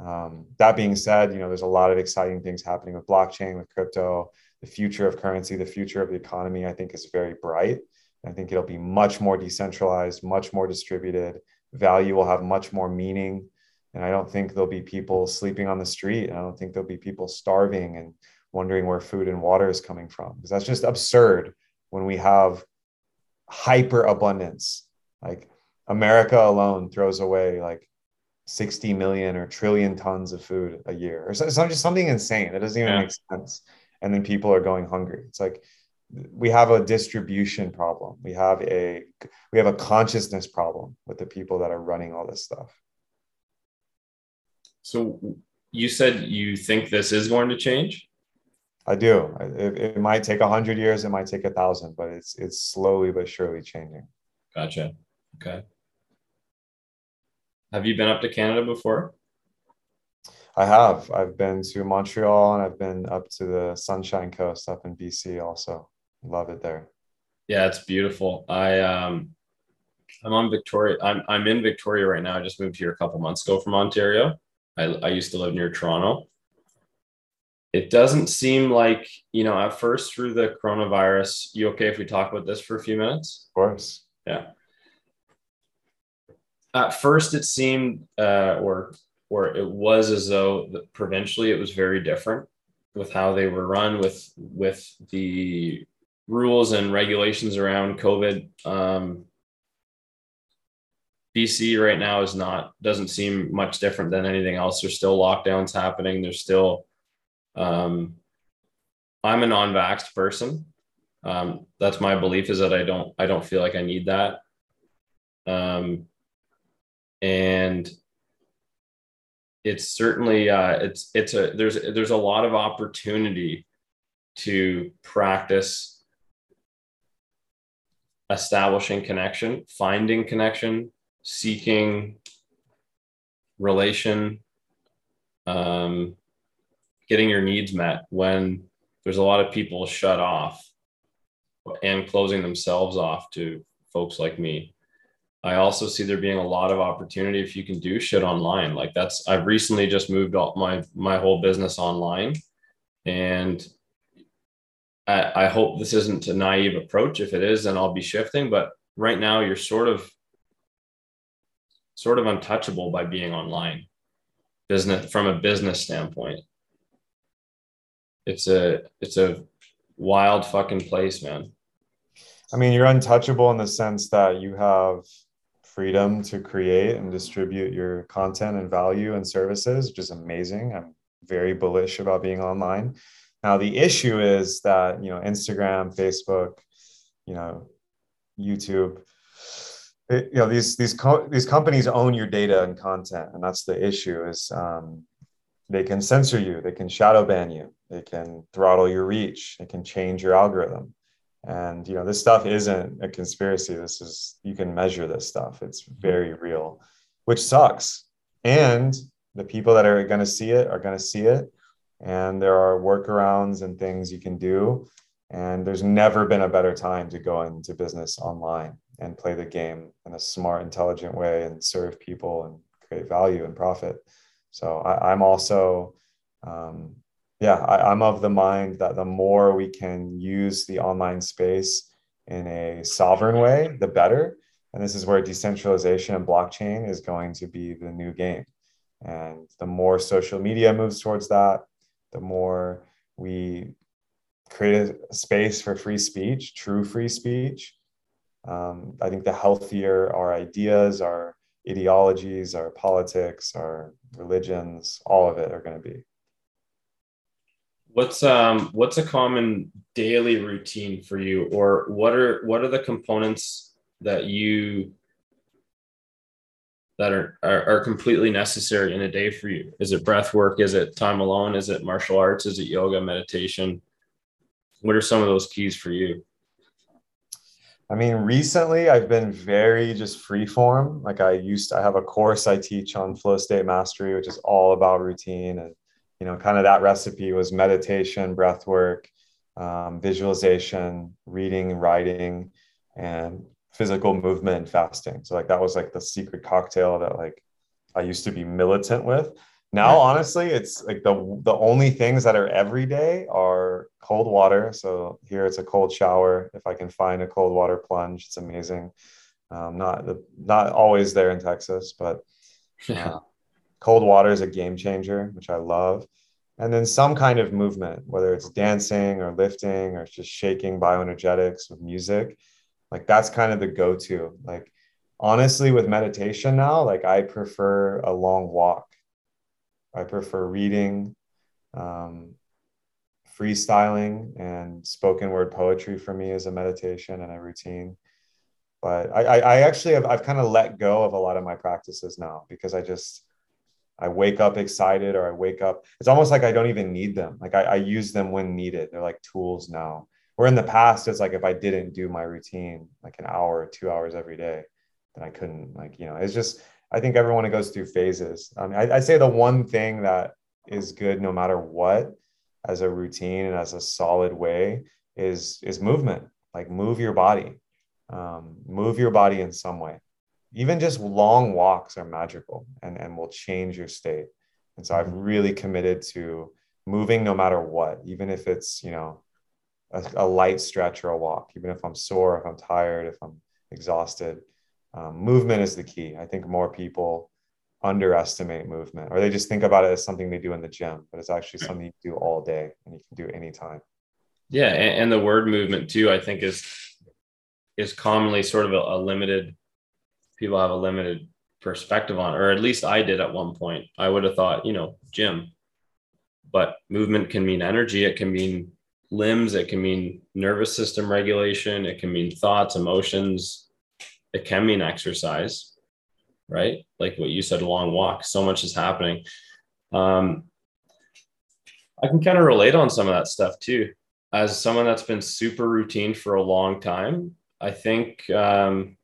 Um, that being said you know there's a lot of exciting things happening with blockchain with crypto. The future of currency the future of the economy i think is very bright. I think it'll be much more decentralized much more distributed. Value will have much more meaning and i don't think there'll be people sleeping on the street i don't think there'll be people starving and wondering where food and water is coming from because that's just absurd when we have hyper abundance like america alone throws away like 60 million or trillion tons of food a year or so, so just something insane. That doesn't even yeah. make sense. And then people are going hungry. It's like we have a distribution problem. We have a we have a consciousness problem with the people that are running all this stuff so you said you think this is going to change I do. It, it might take a hundred years. It might take a thousand, but it's it's slowly but surely changing. Gotcha. Okay. Have you been up to Canada before? I have. I've been to Montreal and I've been up to the Sunshine Coast up in BC. Also, love it there. Yeah, it's beautiful. I um, I'm on Victoria. I'm I'm in Victoria right now. I just moved here a couple months ago from Ontario. I I used to live near Toronto. It doesn't seem like you know at first through the coronavirus you okay if we talk about this for a few minutes? Of course. Yeah. At first it seemed uh, or or it was as though provincially it was very different with how they were run with with the rules and regulations around covid um, bc right now is not doesn't seem much different than anything else there's still lockdowns happening there's still um, I'm a non-vaxxed person. Um, that's my belief is that I don't I don't feel like I need that. Um, and it's certainly uh, it's it's a there's there's a lot of opportunity to practice establishing connection, finding connection, seeking relation, um, getting your needs met when there's a lot of people shut off and closing themselves off to folks like me. I also see there being a lot of opportunity if you can do shit online. Like that's I've recently just moved all my my whole business online, and I, I hope this isn't a naive approach. If it is, then I'll be shifting. But right now, you're sort of sort of untouchable by being online business from a business standpoint. It's a it's a wild fucking place man. I mean you're untouchable in the sense that you have freedom to create and distribute your content and value and services which is amazing. I'm very bullish about being online. Now the issue is that you know instagram facebook you know youtube you know these these co- these companies own your data and content and that's the issue is um, they can censor you they can shadow ban you they can throttle your reach they can change your algorithm. And you know this stuff isn't a conspiracy this is you can measure this stuff it's very real which sucks. And the people that are going to see it are going to see it and there are workarounds and things you can do and there's never been a better time to go into business online and play the game in a smart, intelligent way and serve people and create value and profit. So I, am also, um, yeah, I, I'm of the mind that the more we can use the online space in a sovereign way, the better. And this is where decentralization and blockchain is going to be the new game. And the more social media moves towards that, the more we create a space for free speech, true free speech, um, I think the healthier our ideas, our ideologies, our politics, our religions, all of it are going to be. What's um what's a common daily routine for you, or what are what are the components that you that are, are, are completely necessary in a day for you? Is it breath work? Is it time alone? Is it martial arts? Is it yoga, meditation? What are some of those keys for you? I mean, recently I've been very just free form. Like I used, to, I have a course I teach on flow state mastery, which is all about routine. And, you know, kind of that recipe was meditation, breath work, um, visualization, reading, writing, and physical movement and fasting. So like that was like the secret cocktail that like I used to be militant with. Now, honestly, it's like the the only things that are every day are cold water. So here it's a cold shower. If I can find a cold water plunge, it's amazing. Um, not the, not always there in Texas, but uh, cold water is a game changer, which I love. And then some kind of movement, whether it's dancing or lifting or just shaking bioenergetics with music, like that's kind of the go-to. Like honestly, with meditation now, like I prefer a long walk I prefer reading, um, freestyling, and spoken word poetry for me is a meditation and a routine. But I, I actually have I've kind of let go of a lot of my practices now because I just I wake up excited or I wake up. It's almost like I don't even need them. Like I, I use them when needed. They're like tools now. Where in the past, it's like if I didn't do my routine like an hour or two hours every day, then I couldn't. Like you know, it's just I think everyone goes through phases. I mean, I, I'd say the one thing that is good no matter what as a routine and as a solid way is is movement. Like move your body. Um, move your body in some way. Even just long walks are magical and, and will change your state. And so i've mm-hmm. really committed to moving no matter what even if it's you know a, a light stretch or a walk even if i'm sore if i'm tired if i'm exhausted um, movement is the key. I think more people underestimate movement or they just think about it as something they do in the gym, but it's actually something you do all day and you can do anytime. Yeah. And, and the word movement too, I think is, is commonly sort of a, a limited, people have a limited perspective on, or at least I did at one point. I would have thought, you know, gym, but movement can mean energy. It can mean limbs. It can mean nervous system regulation. It can mean thoughts, emotions, it can mean exercise. right? Like what you said, a long walk. So much is happening. Um, I can kind of relate on some of that stuff too. As someone that's been super routine for a long time, I think um,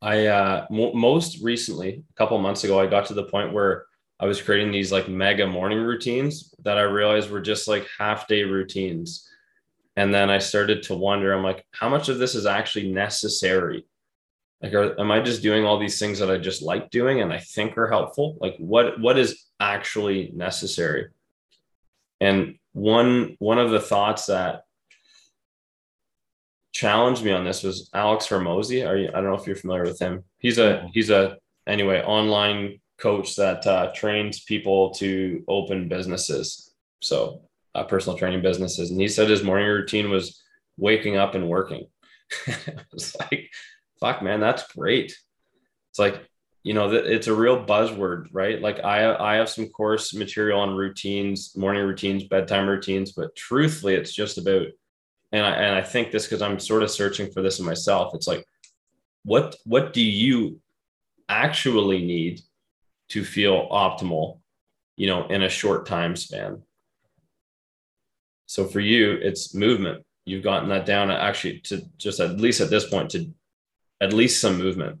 I uh, most recently, a couple months ago, I got to the point where I was creating these like mega morning routines that I realized were just like half day routines. And then I started to wonder, I'm like, how much of this is actually necessary? Like, are, am I just doing all these things that I just like doing and I think are helpful? Like, what what is actually necessary? And one one of the thoughts that challenged me on this was Alex Hormozi. Are you, I don't know if you're familiar with him. He's a he's a anyway online coach that uh, trains people to open businesses. So uh, personal training businesses, and he said his morning routine was waking up and working. it's like, fuck, man, that's great. It's like you know, it's a real buzzword, right? Like I, I have some course material on routines, morning routines, bedtime routines, but truthfully, it's just about, and I, and I think this because I'm sort of searching for this in myself. It's like, what, what do you actually need to feel optimal, you know, in a short time span? So for you, it's movement. You've gotten that down actually to just at least at this point to at least some movement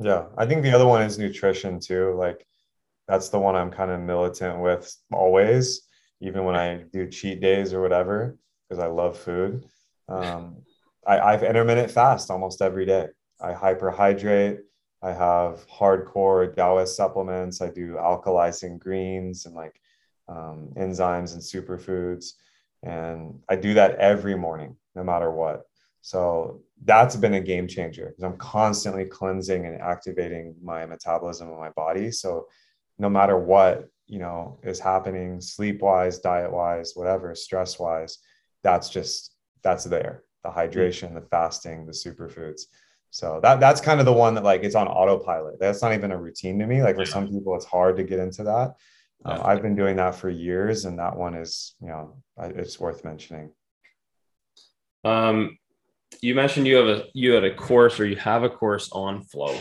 yeah, I think the other one is nutrition too. Like that's the one I'm kind of militant with always, even when I do cheat days or whatever, because I love food. Um, I, I've intermittent fast almost every day. I hyperhydrate. I have hardcore Taoist supplements. I do alkalizing greens and like um, enzymes and superfoods. And I do that every morning, no matter what. So that's been a game changer because I'm constantly cleansing and activating my metabolism in my body. So no matter what, you know, is happening sleep wise, diet wise, whatever, stress wise, that's just, that's there. The hydration, the fasting, the superfoods. So that that's kind of the one that like it's on autopilot. That's not even a routine to me. Like for some people, it's hard to get into that. Um, I've been doing that for years, and that one is, you know, it's worth mentioning. Um, you mentioned you have a you had a course or you have a course on flow.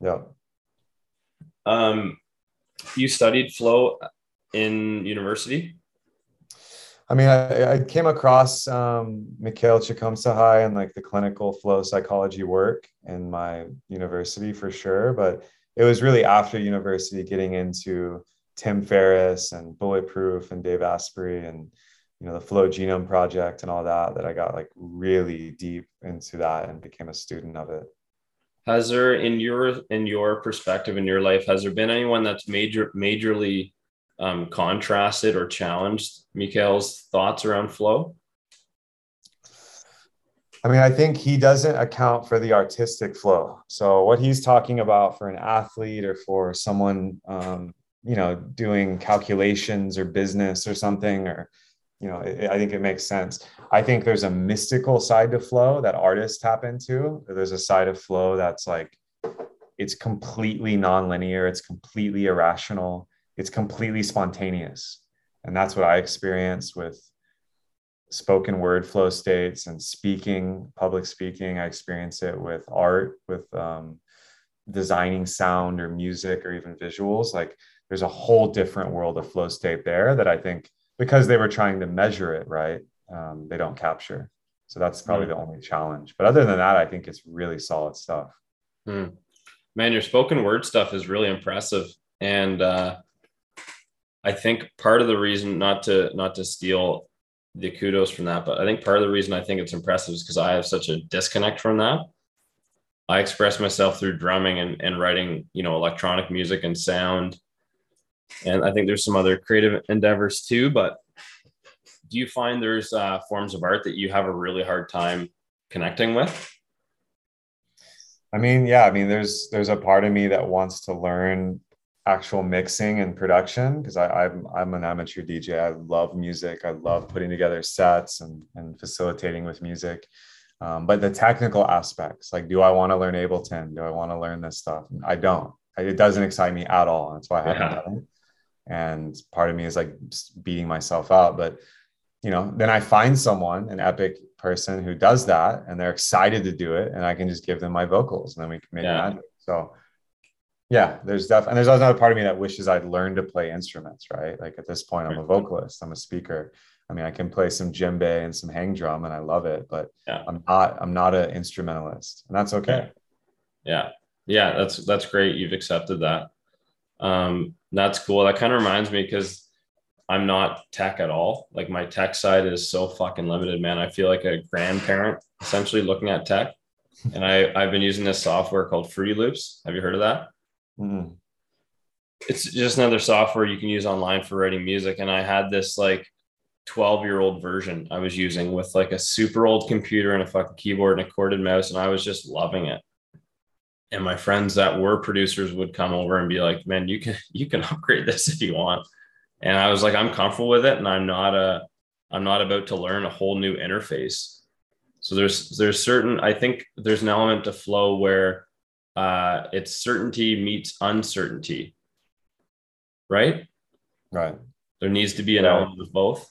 Yeah. Um, you studied flow in university. I mean, I, I came across um, Mikhail Csikszentmihalyi and like the clinical flow psychology work in my university for sure, but it was really after university getting into Tim Ferriss and Bulletproof and Dave Asprey and you know the flow genome project and all that that i got like really deep into that and became a student of it has there in your in your perspective in your life has there been anyone that's major majorly um, contrasted or challenged Mikhail's thoughts around flow I mean, I think he doesn't account for the artistic flow. So what he's talking about for an athlete or for someone, um, you know, doing calculations or business or something, or you know, it, I think it makes sense. I think there's a mystical side to flow that artists tap into. There's a side of flow that's like, it's completely nonlinear, it's completely irrational, it's completely spontaneous. And that's what I experience with spoken word flow states and speaking, public speaking. I experience it with art, with um, designing sound or music or even visuals. Like there's a whole different world of flow state there that I think because they were trying to measure it right um, they don't capture. So that's probably mm. the only challenge. But other than that i think it's really solid stuff. Mm. man your spoken word stuff is really impressive. And uh, i think part of the reason not to not to steal the kudos from that but i think part of the reason i think it's impressive is because i have such a disconnect from that. I express myself through drumming and, and writing you know electronic music and sound and I think there's some other creative endeavors too. But do you find there's uh, forms of art that you have a really hard time connecting with? I mean, yeah, I mean, there's there's a part of me that wants to learn actual mixing and production because I'm I'm an amateur DJ. I love music. I love putting together sets and and facilitating with music. Um, but the technical aspects, like, do I want to learn Ableton? Do I want to learn this stuff? I don't. It doesn't excite me at all. That's why I haven't yeah. done it and part of me is like beating myself up but you know then i find someone an epic person who does that and they're excited to do it and I can just give them my vocals and then we can make yeah. magic. So yeah, there's definitely and there's another part of me that wishes I'd learned to play instruments, right? Like at this point, I'm a vocalist, I'm a speaker. I mean, I can play some djembe and some hang drum and I love it, but yeah. I'm not I'm not an instrumentalist. And that's okay. Yeah. Yeah, that's that's great. You've accepted that. Um, that's cool. That kind of reminds me because I'm not tech at all. Like my tech side is so fucking limited, man. I feel like a grandparent essentially looking at tech. And I, I've been using this software called Fruity Loops. Have you heard of that? Mm-hmm. It's just another software you can use online for writing music. And I had this like 12 year old version I was using with like a super old computer and a fucking keyboard and a corded mouse. And I was just loving it and my friends that were producers would come over and be like, "Man, you can you can upgrade this if you want." And I was like, "I'm comfortable with it, and I'm not a I'm not about to learn a whole new interface." So there's there's certain I think there's an element to flow where uh, it's certainty meets uncertainty, right? Right. There needs to be an element of both.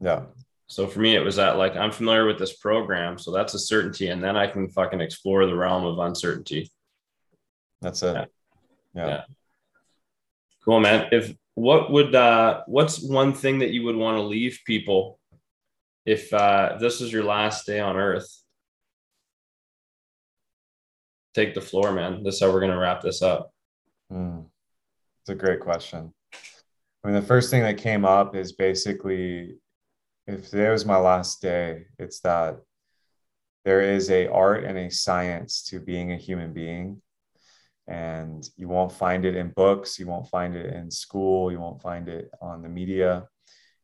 Yeah. So for me, it was that like I'm familiar with this program, so that's a certainty, and then I can fucking explore the realm of uncertainty. That's it. Yeah. yeah. yeah. Cool, man. If what would uh what's one thing that you would want to leave people if uh this is your last day on earth? Take the floor, man. This is how we're gonna wrap this up. Mm. It's a great question. I mean, the first thing that came up is basically if today was my last day, it's that there is a art and a science to being a human being. And you won't find it in books, you won't find it in school, you won't find it on the media.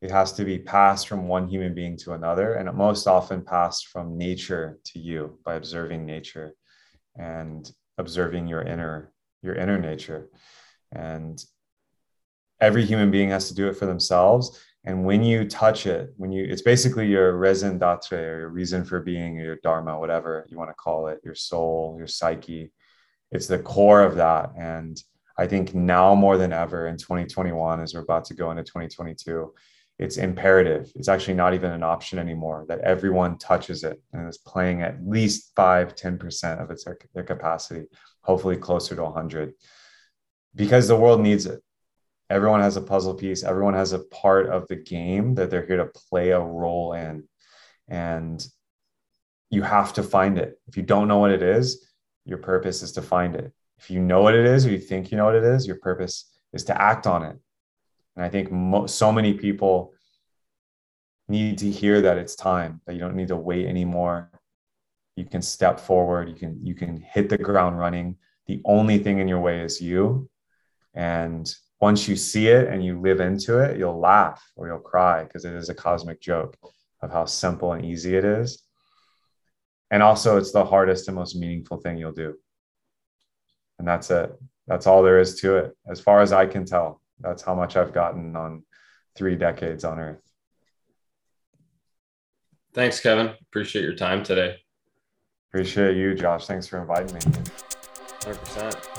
It has to be passed from one human being to another, and it most often passed from nature to you by observing nature and observing your inner your inner nature. And every human being has to do it for themselves and when you touch it, when you, it's basically your raison d'etre or your reason for being, or your dharma, whatever you want to call it, your soul, your psyche. It's the core of that. And I think now more than ever in 2021, as we're about to go into 2022, it's imperative. It's actually not even an option anymore that everyone touches it and is playing at least five, 10% of its their capacity, hopefully closer to 100, because the world needs it everyone has a puzzle piece. Everyone has a part of the game that they're here to play a role in. And you have to find it. If you don't know what it is your purpose is to find it. If you know what it is or you think you know what it is your purpose is to act on it. And i think mo- so many people need to hear that it's time that you don't need to wait anymore. You can step forward. You can you can hit the ground running. The only thing in your way is you. And once you see it and you live into it, you'll laugh or you'll cry because it is a cosmic joke of how simple and easy it is. And also, it's the hardest and most meaningful thing you'll do. And that's it. That's all there is to it. As far as I can tell, that's how much I've gotten on three decades on Earth. Thanks, Kevin. Appreciate your time today. Appreciate you, Josh. Thanks for inviting me. 100%.